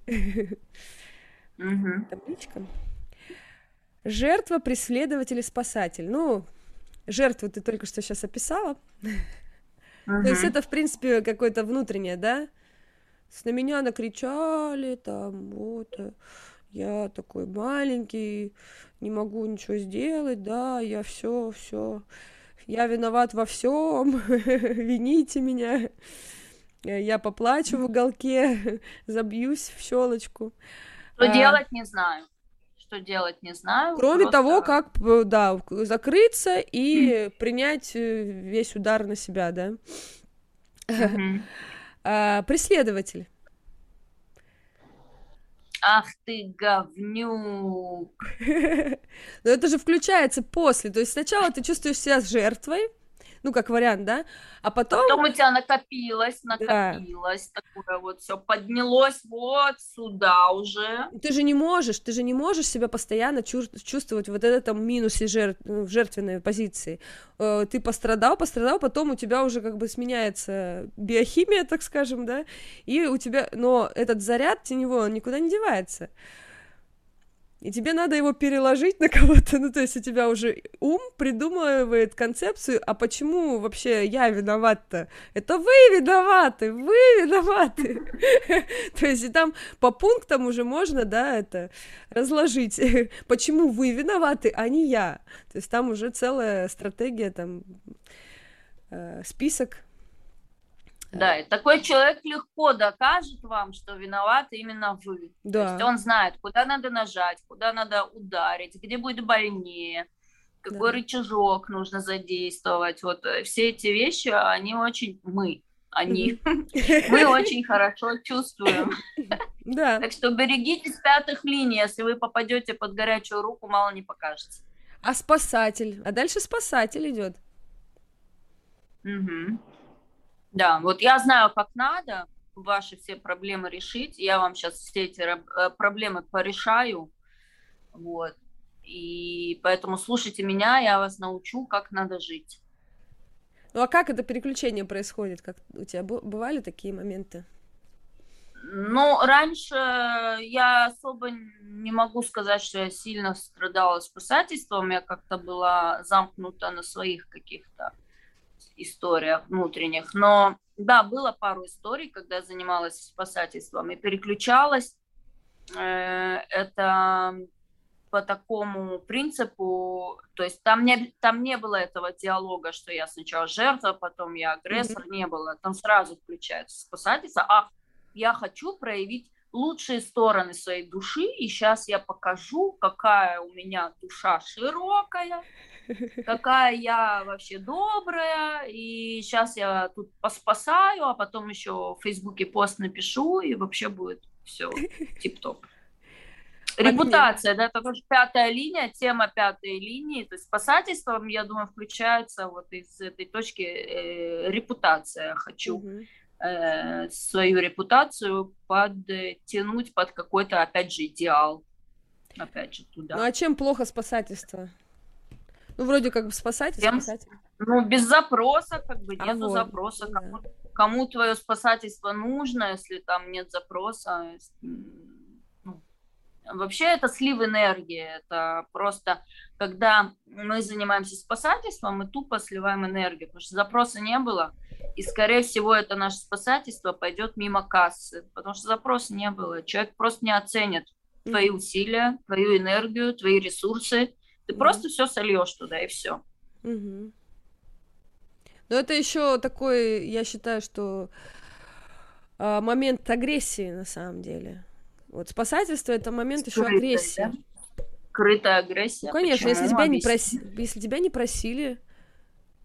Угу. Табличка. Жертва, преследователь и спасатель. Ну, жертву ты только что сейчас описала. Угу. То есть это, в принципе, какое-то внутреннее, да? На меня накричали, там, вот, э, я такой маленький, не могу ничего сделать, да, я все, все, я виноват во всем, вините меня, я поплачу в уголке, забьюсь в щелочку. Что а, делать, не знаю. Что делать, не знаю. Кроме просто... того, как, да, закрыться и принять э, весь удар на себя, да. А, преследователь. Ах ты говнюк. Но это же включается после, то есть сначала ты чувствуешь себя жертвой, ну, как вариант, да, а потом... Потом у тебя накопилось, накопилось, да. такое вот все поднялось вот сюда уже. Ты же не можешь, ты же не можешь себя постоянно чувствовать вот этом минусе жертв, в жертвенной позиции. Э, ты пострадал, пострадал, потом у тебя уже как бы сменяется биохимия, так скажем, да, и у тебя, но этот заряд теневой, он никуда не девается и тебе надо его переложить на кого-то, ну, то есть у тебя уже ум придумывает концепцию, а почему вообще я виноват-то? Это вы виноваты, вы виноваты. То есть и там по пунктам уже можно, да, это разложить, почему вы виноваты, а не я. То есть там уже целая стратегия, там, э, список да, и такой человек легко докажет вам, что виноват именно вы. Да. То есть он знает, куда надо нажать, куда надо ударить, где будет больнее, какой да. рычажок нужно задействовать. Вот э, все эти вещи, они очень мы, они, мы очень хорошо чувствуем. Да. Так что берегитесь пятых линий, если вы попадете под горячую руку, мало не покажется. А спасатель? А дальше спасатель идет. Угу. Да, вот я знаю, как надо ваши все проблемы решить. Я вам сейчас все эти э, проблемы порешаю. Вот. И поэтому слушайте меня, я вас научу, как надо жить. Ну а как это переключение происходит? Как у тебя бывали такие моменты? Ну, раньше я особо не могу сказать, что я сильно страдала спасательством. Я как-то была замкнута на своих каких-то историях внутренних. Но да, было пару историй, когда я занималась спасательством и переключалась. Э, это по такому принципу, то есть там не, там не было этого диалога, что я сначала жертва, потом я агрессор, mm-hmm. не было. Там сразу включается спасательство, а я хочу проявить лучшие стороны своей души, и сейчас я покажу, какая у меня душа широкая, какая я вообще добрая, и сейчас я тут поспасаю, а потом еще в Фейсбуке пост напишу, и вообще будет все тип-топ. Репутация, да, это тоже пятая линия, тема пятой линии, то есть спасательством, я думаю, включается вот из этой точки э, репутация. Хочу угу. э, свою репутацию подтянуть под какой-то, опять же, идеал. Опять же, туда. Ну а чем плохо спасательство? Ну, вроде как бы спасатель, Тем, спасатель. Ну, без запроса, как бы, а нету вот, запроса. Да. Кому, кому твое спасательство нужно, если там нет запроса. Ну, вообще это слив энергии. Это просто, когда мы занимаемся спасательством, мы тупо сливаем энергию, потому что запроса не было. И, скорее всего, это наше спасательство пойдет мимо кассы, потому что запроса не было. Человек просто не оценит твои усилия, твою энергию, твои ресурсы, ты просто все сольешь туда и все. mm Но это еще такой, я считаю, что э, момент агрессии на самом деле. Вот спасательство это момент еще агрессии. Да? Скрытая агрессия. Ну, конечно, если тебя, не проси... если тебя не просили,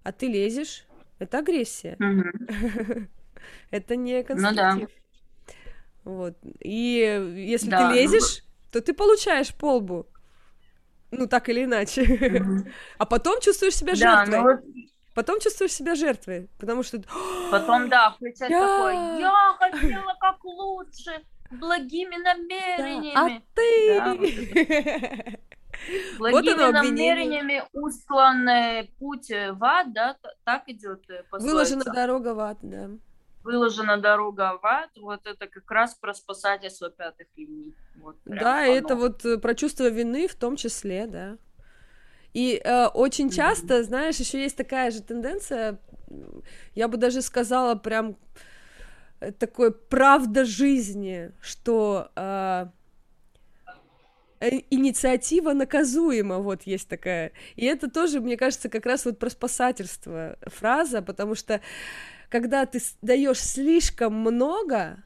а ты лезешь, это агрессия. mm это не конструктив. Ну да. Вот. И если да, ты лезешь, ну... то ты получаешь полбу. Ну, так или иначе. Mm-hmm. А потом чувствуешь себя жертвой. Да, ну... Потом чувствуешь себя жертвой, потому что... Потом, да, включать я... такой, я хотела как лучше, благими намерениями. Да, а ты... Да, Благими вот намерениями усланный путь в ад, да, так идет э, Выложена дорога в ад, да выложена дорога в ад, вот это как раз про спасательство пятых линий. Вот, да, оно. это вот э, про чувство вины в том числе, да. И э, очень часто, mm-hmm. знаешь, еще есть такая же тенденция, я бы даже сказала прям э, такой правда жизни, что э, э, инициатива наказуема, вот есть такая. И это тоже, мне кажется, как раз вот про спасательство фраза, потому что когда ты даешь слишком много,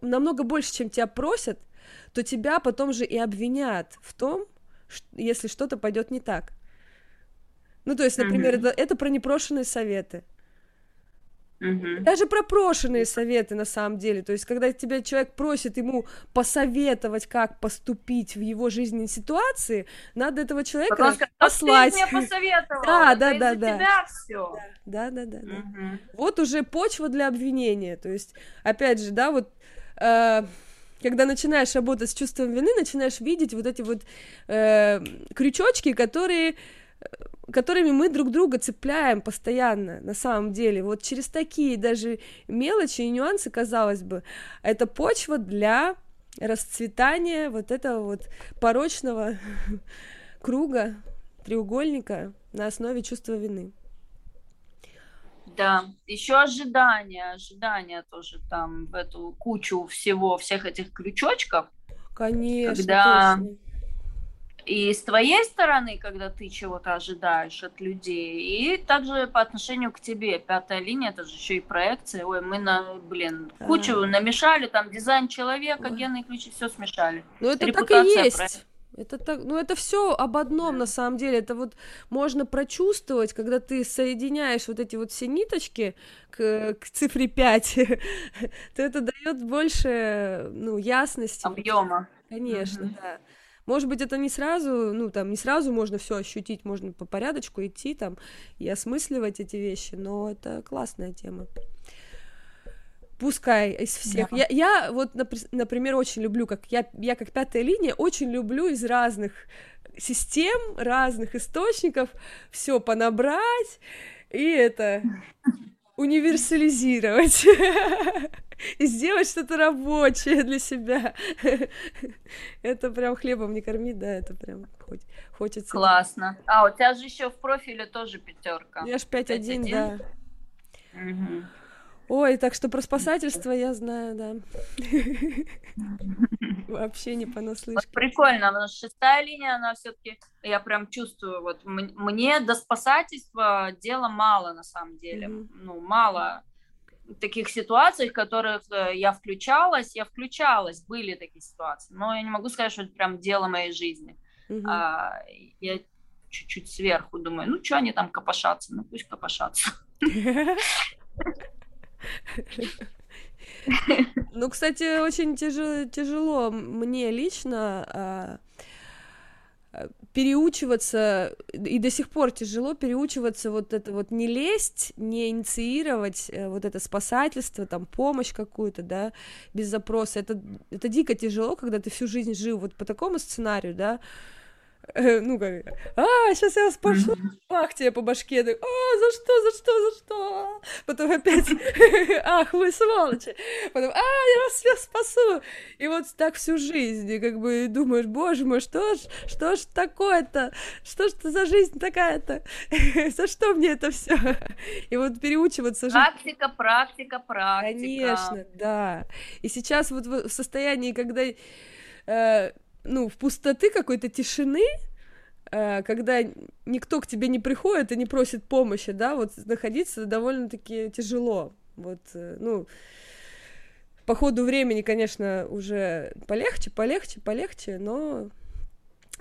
намного больше, чем тебя просят, то тебя потом же и обвинят в том, если что-то пойдет не так. Ну, то есть, например, mm-hmm. это, это про непрошенные советы. Угу. Даже пропрошенные советы на самом деле. То есть, когда тебя человек просит ему посоветовать, как поступить в его жизненной ситуации, надо этого человека Потому что, послать. Ты мне посоветовал. Да, да, да, да. Тебя все. Да, да, да, да. Угу. Вот уже почва для обвинения. То есть, опять же, да, вот. Э, когда начинаешь работать с чувством вины, начинаешь видеть вот эти вот э, крючочки, которые которыми мы друг друга цепляем постоянно, на самом деле. Вот через такие даже мелочи и нюансы, казалось бы, это почва для расцветания вот этого вот порочного круга, треугольника на основе чувства вины. Да, еще ожидания, ожидания тоже там в эту кучу всего, всех этих крючочков. Конечно, когда точно и с твоей стороны, когда ты чего-то ожидаешь от людей, и также по отношению к тебе. Пятая линия, это же еще и проекция. Ой, мы на, блин, кучу а. намешали, там дизайн человека, Ой. генные ключи, все смешали. Ну это Репутация так и есть. Проекта. Это так, ну это все об одном на самом деле. Это вот можно прочувствовать, когда ты соединяешь вот эти вот все ниточки к, к цифре 5, то это дает больше ну, ясности. Объема. Конечно, mm-hmm. да. Может быть, это не сразу, ну, там, не сразу можно все ощутить, можно по порядочку идти там и осмысливать эти вещи, но это классная тема. Пускай из всех. Да. Я, я вот, например, очень люблю, как я, я как пятая линия, очень люблю из разных систем, разных источников все понабрать и это универсализировать. и сделать что-то рабочее для себя. это прям хлебом не кормить, да, это прям хоть, хочется. Классно. А, у тебя же еще в профиле тоже пятерка. Я ж 5-1, да. Угу. Ой, так что про спасательство я знаю, да. Вообще не понаслышке. прикольно, потому что шестая линия, она все-таки, я прям чувствую, вот мне до спасательства дела мало на самом деле. Ну, мало таких ситуациях, в которых э, я включалась, я включалась, были такие ситуации, но я не могу сказать, что это прям дело моей жизни. А, я чуть-чуть сверху думаю, ну что они там копошатся, ну пусть копошатся. Ну, кстати, очень тяжело, мне лично а, переучиваться, и до сих пор тяжело переучиваться вот это вот не лезть, не инициировать э, вот это спасательство, там, помощь какую-то, да, без запроса, это, это дико тяжело, когда ты всю жизнь жил вот по такому сценарию, да, ну, как, а, сейчас я вас пошлю, ах, тебе по башке, так, а, за что, за что, за что, потом опять, ах, вы сволочи, потом, а, я вас всех спасу, и вот так всю жизнь, и как бы думаешь, боже мой, что ж, что ж такое-то, что ж это за жизнь такая-то, за что мне это все, и вот переучиваться жить. Практика, практика, практика. Конечно, да, и сейчас вот в состоянии, когда э, ну, в пустоты какой-то тишины, э, когда никто к тебе не приходит и не просит помощи, да, вот находиться довольно-таки тяжело. Вот, э, ну, по ходу времени, конечно, уже полегче, полегче, полегче, но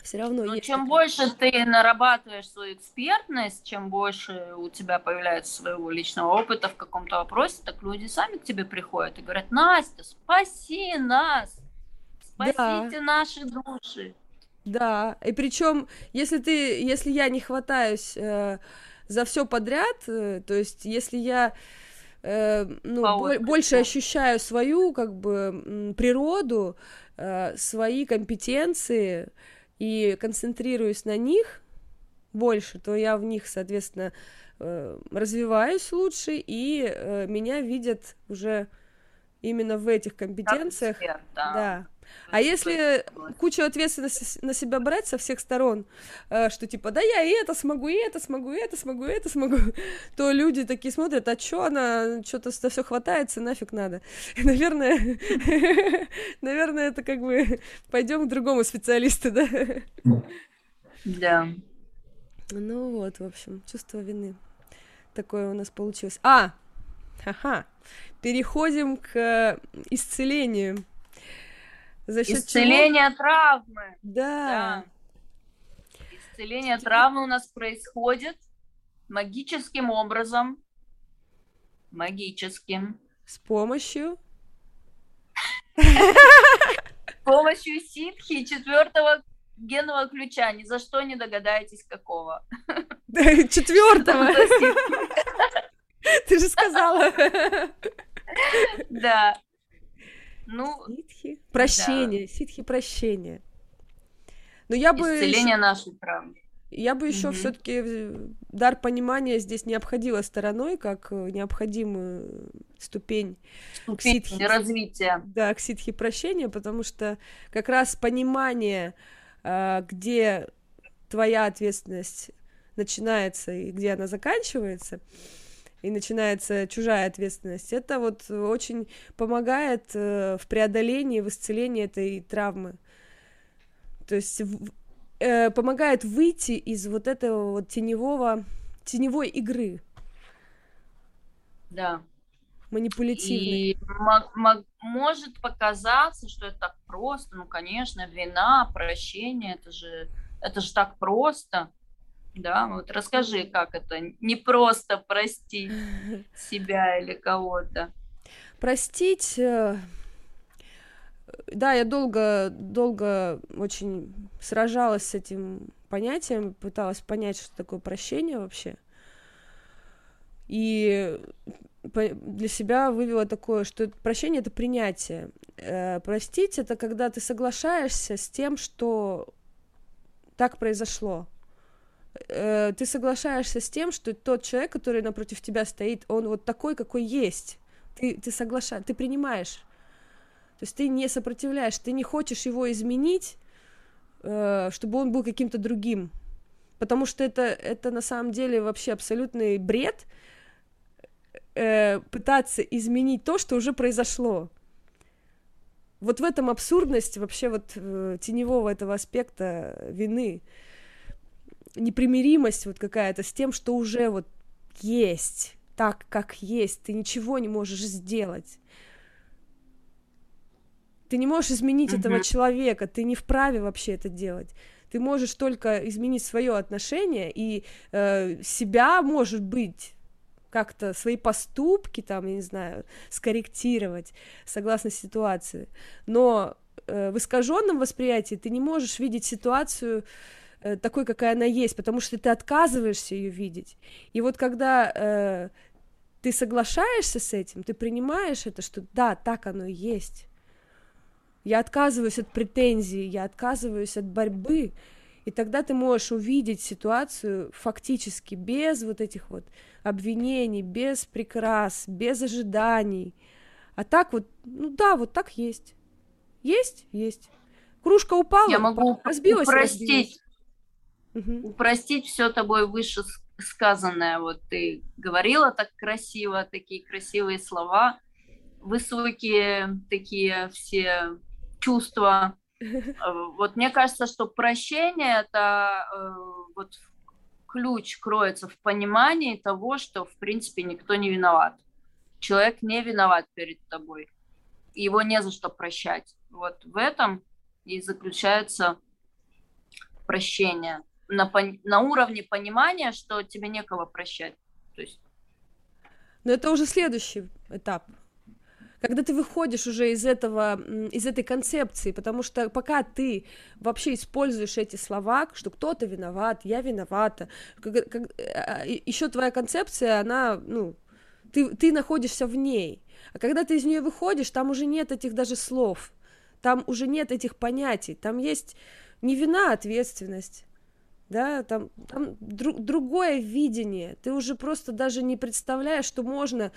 все равно Но есть. чем такое. больше ты нарабатываешь свою экспертность, чем больше у тебя появляется своего личного опыта в каком-то вопросе, так люди сами к тебе приходят и говорят, Настя, спаси нас, Спасите да. наши души. Да, и причем, если ты, если я не хватаюсь э, за все подряд, э, то есть если я э, ну, бо- больше ощущаю свою как бы природу, э, свои компетенции и концентрируюсь на них больше, то я в них, соответственно, э, развиваюсь лучше, и э, меня видят уже именно в этих компетенциях. Эксперт, да. да. А если кучу ответственности на себя брать со всех сторон, э, что типа, да я и это смогу, и это смогу, и это смогу, и это смогу, то люди такие смотрят, а чё она, что-то за все хватается, нафиг надо. наверное, наверное, это как бы пойдем к другому специалисту, да? Да. Ну вот, в общем, чувство вины. Такое у нас получилось. А, ха-ха, переходим к исцелению. За счет Исцеление чего? травмы. Да. да. Исцеление травмы у нас происходит магическим образом Магическим. С помощью? С помощью ситхи четвертого генного ключа. Ни за что не догадаетесь, какого. Четвертого. Ты же сказала. Да. Ну, ситхи. Прощение, да. ситхи прощения. Но я бы... Исцеление нашей травмы. Я бы еще mm-hmm. все-таки дар понимания здесь не обходила стороной, как э, необходимую ступень, ступень к ситхи, развития. Да, к ситхи прощения, потому что как раз понимание, а, где твоя ответственность начинается и где она заканчивается, и начинается чужая ответственность, это вот очень помогает э, в преодолении, в исцелении этой травмы. То есть э, помогает выйти из вот этого вот теневого, теневой игры. Да. Манипулятивной. И может показаться, что это так просто. Ну, конечно, вина, прощение, это же, это же так просто. Да, вот расскажи, как это не просто простить себя или кого-то. Простить э, да, я долго, долго очень сражалась с этим понятием, пыталась понять, что такое прощение вообще. И для себя вывела такое, что прощение это принятие. Э, простить это когда ты соглашаешься с тем, что так произошло. Э, ты соглашаешься с тем, что тот человек, который напротив тебя стоит, он вот такой, какой есть. Ты, ты соглашаешься, ты принимаешь то есть ты не сопротивляешь, ты не хочешь его изменить, э, чтобы он был каким-то другим. Потому что это, это на самом деле вообще абсолютный бред э, пытаться изменить то, что уже произошло. Вот в этом абсурдность вообще вот э, теневого этого аспекта вины, непримиримость вот какая-то с тем, что уже вот есть, так, как есть, ты ничего не можешь сделать. Ты не можешь изменить mm-hmm. этого человека, ты не вправе вообще это делать. Ты можешь только изменить свое отношение и э, себя, может быть, как-то свои поступки, там, я не знаю, скорректировать согласно ситуации. Но э, в искаженном восприятии ты не можешь видеть ситуацию э, такой, какая она есть, потому что ты отказываешься ее видеть. И вот когда э, ты соглашаешься с этим, ты принимаешь это, что да, так оно и есть я отказываюсь от претензий, я отказываюсь от борьбы, и тогда ты можешь увидеть ситуацию фактически без вот этих вот обвинений, без прикрас, без ожиданий. А так вот, ну да, вот так есть. Есть? Есть. Кружка упала, Я могу разбилась, разбилась. Упростить все тобой выше сказанное. Вот ты говорила так красиво, такие красивые слова, высокие такие все чувства. Э, вот мне кажется, что прощение это э, вот ключ кроется в понимании того, что в принципе никто не виноват. Человек не виноват перед тобой. Его не за что прощать. Вот в этом и заключается прощение. На, на уровне понимания, что тебе некого прощать. То есть... Но это уже следующий этап. Когда ты выходишь уже из этого, из этой концепции, потому что пока ты вообще используешь эти слова, что кто-то виноват, я виновата, как, как, а, еще твоя концепция, она, ну, ты, ты находишься в ней, а когда ты из нее выходишь, там уже нет этих даже слов, там уже нет этих понятий, там есть не вина, а ответственность да, там, там дру- другое видение, ты уже просто даже не представляешь, что можно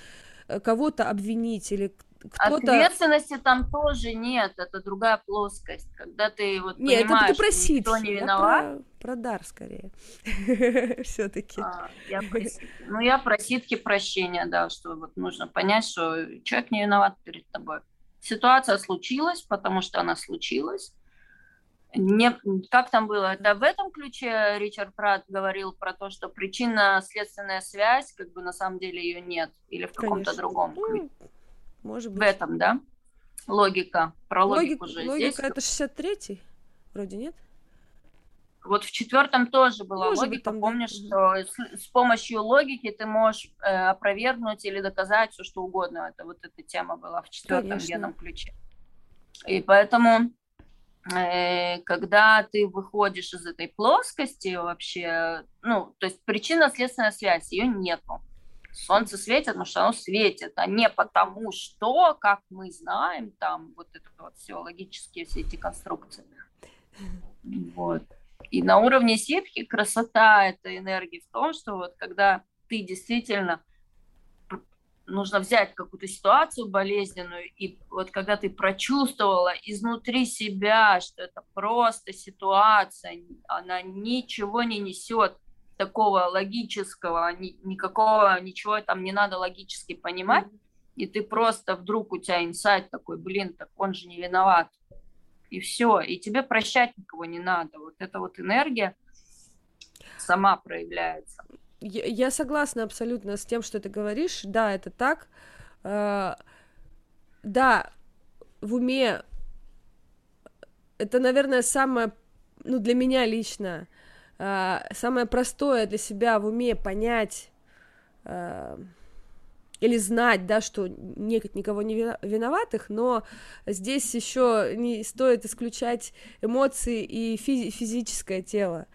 э, кого-то обвинить или кто-то... Ответственности там тоже нет, это другая плоскость, когда ты вот нет, понимаешь, это ты что никто не виноват. Я про, про дар скорее, все-таки. А, я про... Ну, я про ситки прощения, да, что вот нужно понять, что человек не виноват перед тобой. Ситуация случилась, потому что она случилась. Не, как там было? Это в этом ключе Ричард Пратт говорил про то, что причинно-следственная связь, как бы на самом деле ее нет, или в каком-то другом ну, ключе. Может быть. В этом, да? Логика. Про логику же логика здесь. это 63-й, вроде нет? Вот в четвертом тоже была Может логика. Быть, там, Помнишь, да. что с, с помощью логики ты можешь э, опровергнуть или доказать все, что угодно. Это вот эта тема была в четвертом Конечно. ключе. И поэтому, когда ты выходишь из этой плоскости вообще, ну, то есть причинно-следственная связь, ее нету. Солнце светит, потому что оно светит, а не потому что, как мы знаем, там вот это вот все логические все эти конструкции. Вот. И на уровне ситхи красота этой энергии в том, что вот когда ты действительно нужно взять какую-то ситуацию болезненную, и вот когда ты прочувствовала изнутри себя, что это просто ситуация, она ничего не несет такого логического, ни, никакого, ничего там не надо логически понимать, и ты просто вдруг у тебя инсайт такой, блин, так он же не виноват. И все, и тебе прощать никого не надо. Вот эта вот энергия сама проявляется. Я, согласна абсолютно с тем, что ты говоришь. Да, это так. Э, да, в уме это, наверное, самое, ну, для меня лично, э, самое простое для себя в уме понять э, или знать, да, что нет никого не виноватых, но здесь еще не стоит исключать эмоции и физи- физическое тело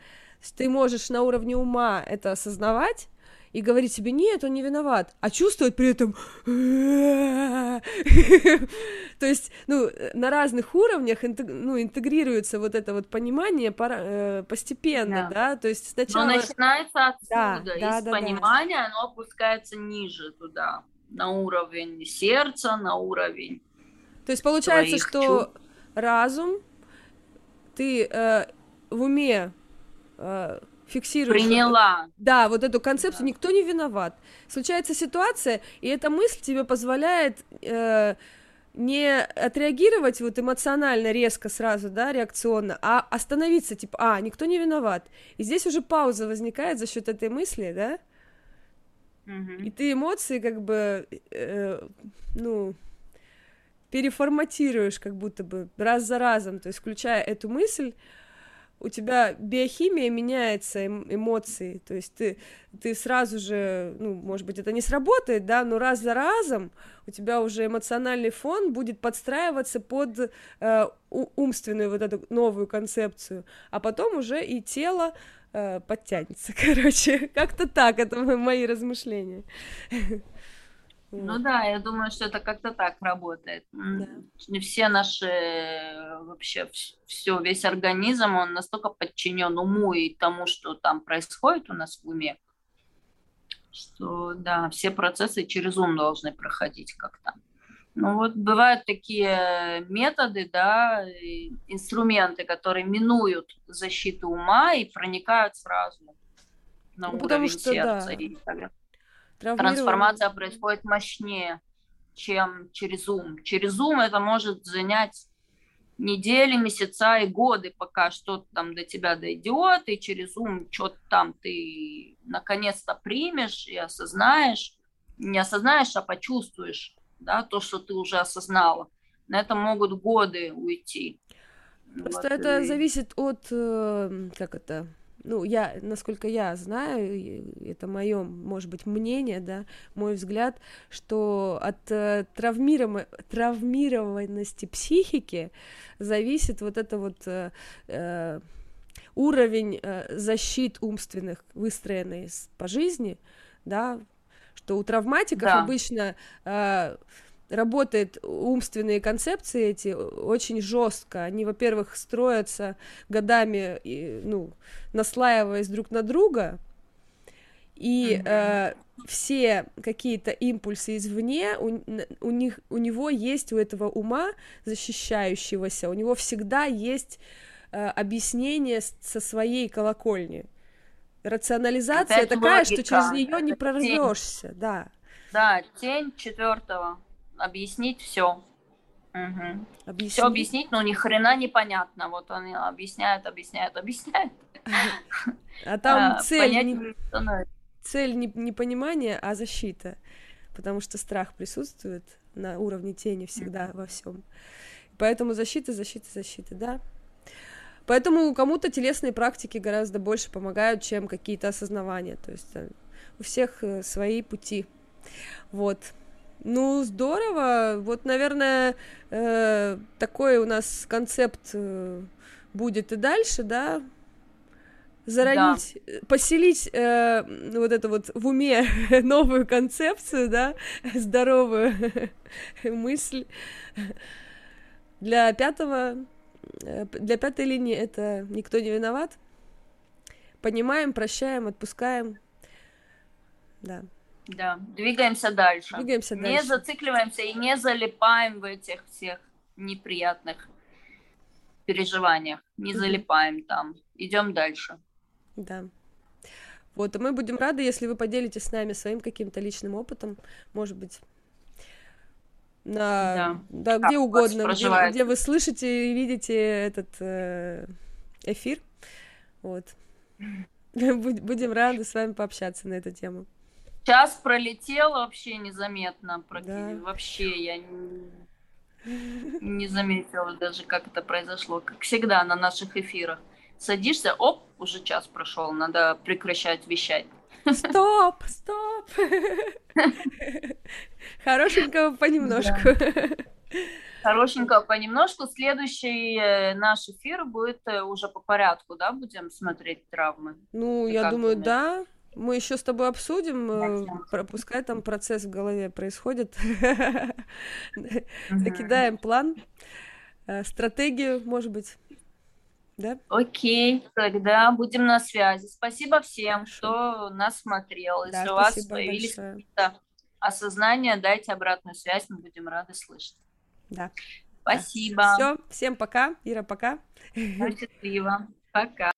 ты можешь на уровне ума это осознавать, и говорить себе, нет, он не виноват, а чувствовать при этом... То есть, ну, на разных уровнях ну, интегрируется вот это вот понимание э, постепенно, да, то есть сначала... Но начинается отсюда, из понимания оно опускается ниже туда, на уровень сердца, на уровень... То есть получается, что разум, ты э, в уме фиксируешь... Приняла. Да, вот эту концепцию, да. никто не виноват. Случается ситуация, и эта мысль тебе позволяет э, не отреагировать вот эмоционально резко сразу, да, реакционно, а остановиться, типа, а, никто не виноват. И здесь уже пауза возникает за счет этой мысли, да? Угу. И ты эмоции как бы, э, ну, переформатируешь как будто бы раз за разом, то есть включая эту мысль, у тебя биохимия меняется, эм, эмоции, то есть ты, ты сразу же, ну, может быть, это не сработает, да, но раз за разом у тебя уже эмоциональный фон будет подстраиваться под э, умственную вот эту новую концепцию, а потом уже и тело э, подтянется, короче, как-то так, это мои размышления. Ну да, я думаю, что это как-то так работает. Да. Все наши вообще все, весь организм, он настолько подчинен уму и тому, что там происходит у нас в уме, что да, все процессы через ум должны проходить как-то. Ну вот бывают такие методы, да, инструменты, которые минуют защиту ума и проникают сразу на ну, уровень что, сердца да. и так далее трансформация происходит мощнее, чем через ум. Через ум это может занять недели, месяца и годы, пока что-то там до тебя дойдет, и через ум что-то там ты наконец-то примешь и осознаешь. Не осознаешь, а почувствуешь, да, то, что ты уже осознала. На это могут годы уйти. Просто вот, это и... зависит от, э, как это, ну, я, насколько я знаю, это мое, может быть, мнение, да, мой взгляд, что от э, травмиров... травмированности психики зависит вот это вот э, э, уровень э, защит умственных, выстроенный по жизни, да, что у травматиков да. обычно э, работает умственные концепции эти очень жестко. Они, во-первых, строятся годами, ну, наслаиваясь друг на друга, и э, все какие-то импульсы извне у, у них у него есть у этого ума защищающегося, у него всегда есть э, объяснение со своей колокольни. Рационализация Опять такая, логика. что через нее не прорвешься, да. Да, тень четвертого объяснить все. Угу. Объяснить? Все объяснить, но ни хрена непонятно. Вот он объясняет, объясняет, объясняет. А там а, цель, цель не, не понимание, а защита. Потому что страх присутствует на уровне тени всегда во всем. Поэтому защита, защита, защита, да. Поэтому кому-то телесные практики гораздо больше помогают, чем какие-то осознавания. То есть э, у всех э, свои пути. Вот. Ну, здорово. Вот, наверное, э, такой у нас концепт э, будет и дальше, да? Заронить, да. Э, поселить э, вот это вот в уме новую концепцию, да, здоровую мысль. Для пятого, э, для пятой линии это никто не виноват. Понимаем, прощаем, отпускаем. Да. Да, двигаемся дальше. Двигаемся дальше. Не зацикливаемся и не залипаем в этих всех неприятных переживаниях. Не залипаем там. Идем дальше. Да. Вот, и мы будем рады, если вы поделитесь с нами своим каким-то личным опытом, может быть, на да, да где угодно, где, где вы слышите и видите этот э, эфир. Вот. Будем рады с вами пообщаться на эту тему. Час пролетел вообще незаметно, да. вообще я не, не заметила даже, как это произошло. Как всегда на наших эфирах. Садишься, оп, уже час прошел, надо прекращать вещать. Стоп, стоп. Хорошенького понемножку. Хорошенького понемножку. Следующий э, наш эфир будет э, уже по порядку, да, будем смотреть травмы? Ну, Ты я думаю, думаешь? да. Мы еще с тобой обсудим, э, пропускай там процесс в голове происходит. Закидаем план, э, стратегию, может быть. Да? Окей, тогда будем на связи. Спасибо всем, кто нас смотрел. Если у вас появились какие-то осознания, дайте обратную связь, мы будем рады слышать. Да. Спасибо. Все, всем пока. Ира, пока. Счастливо. Пока.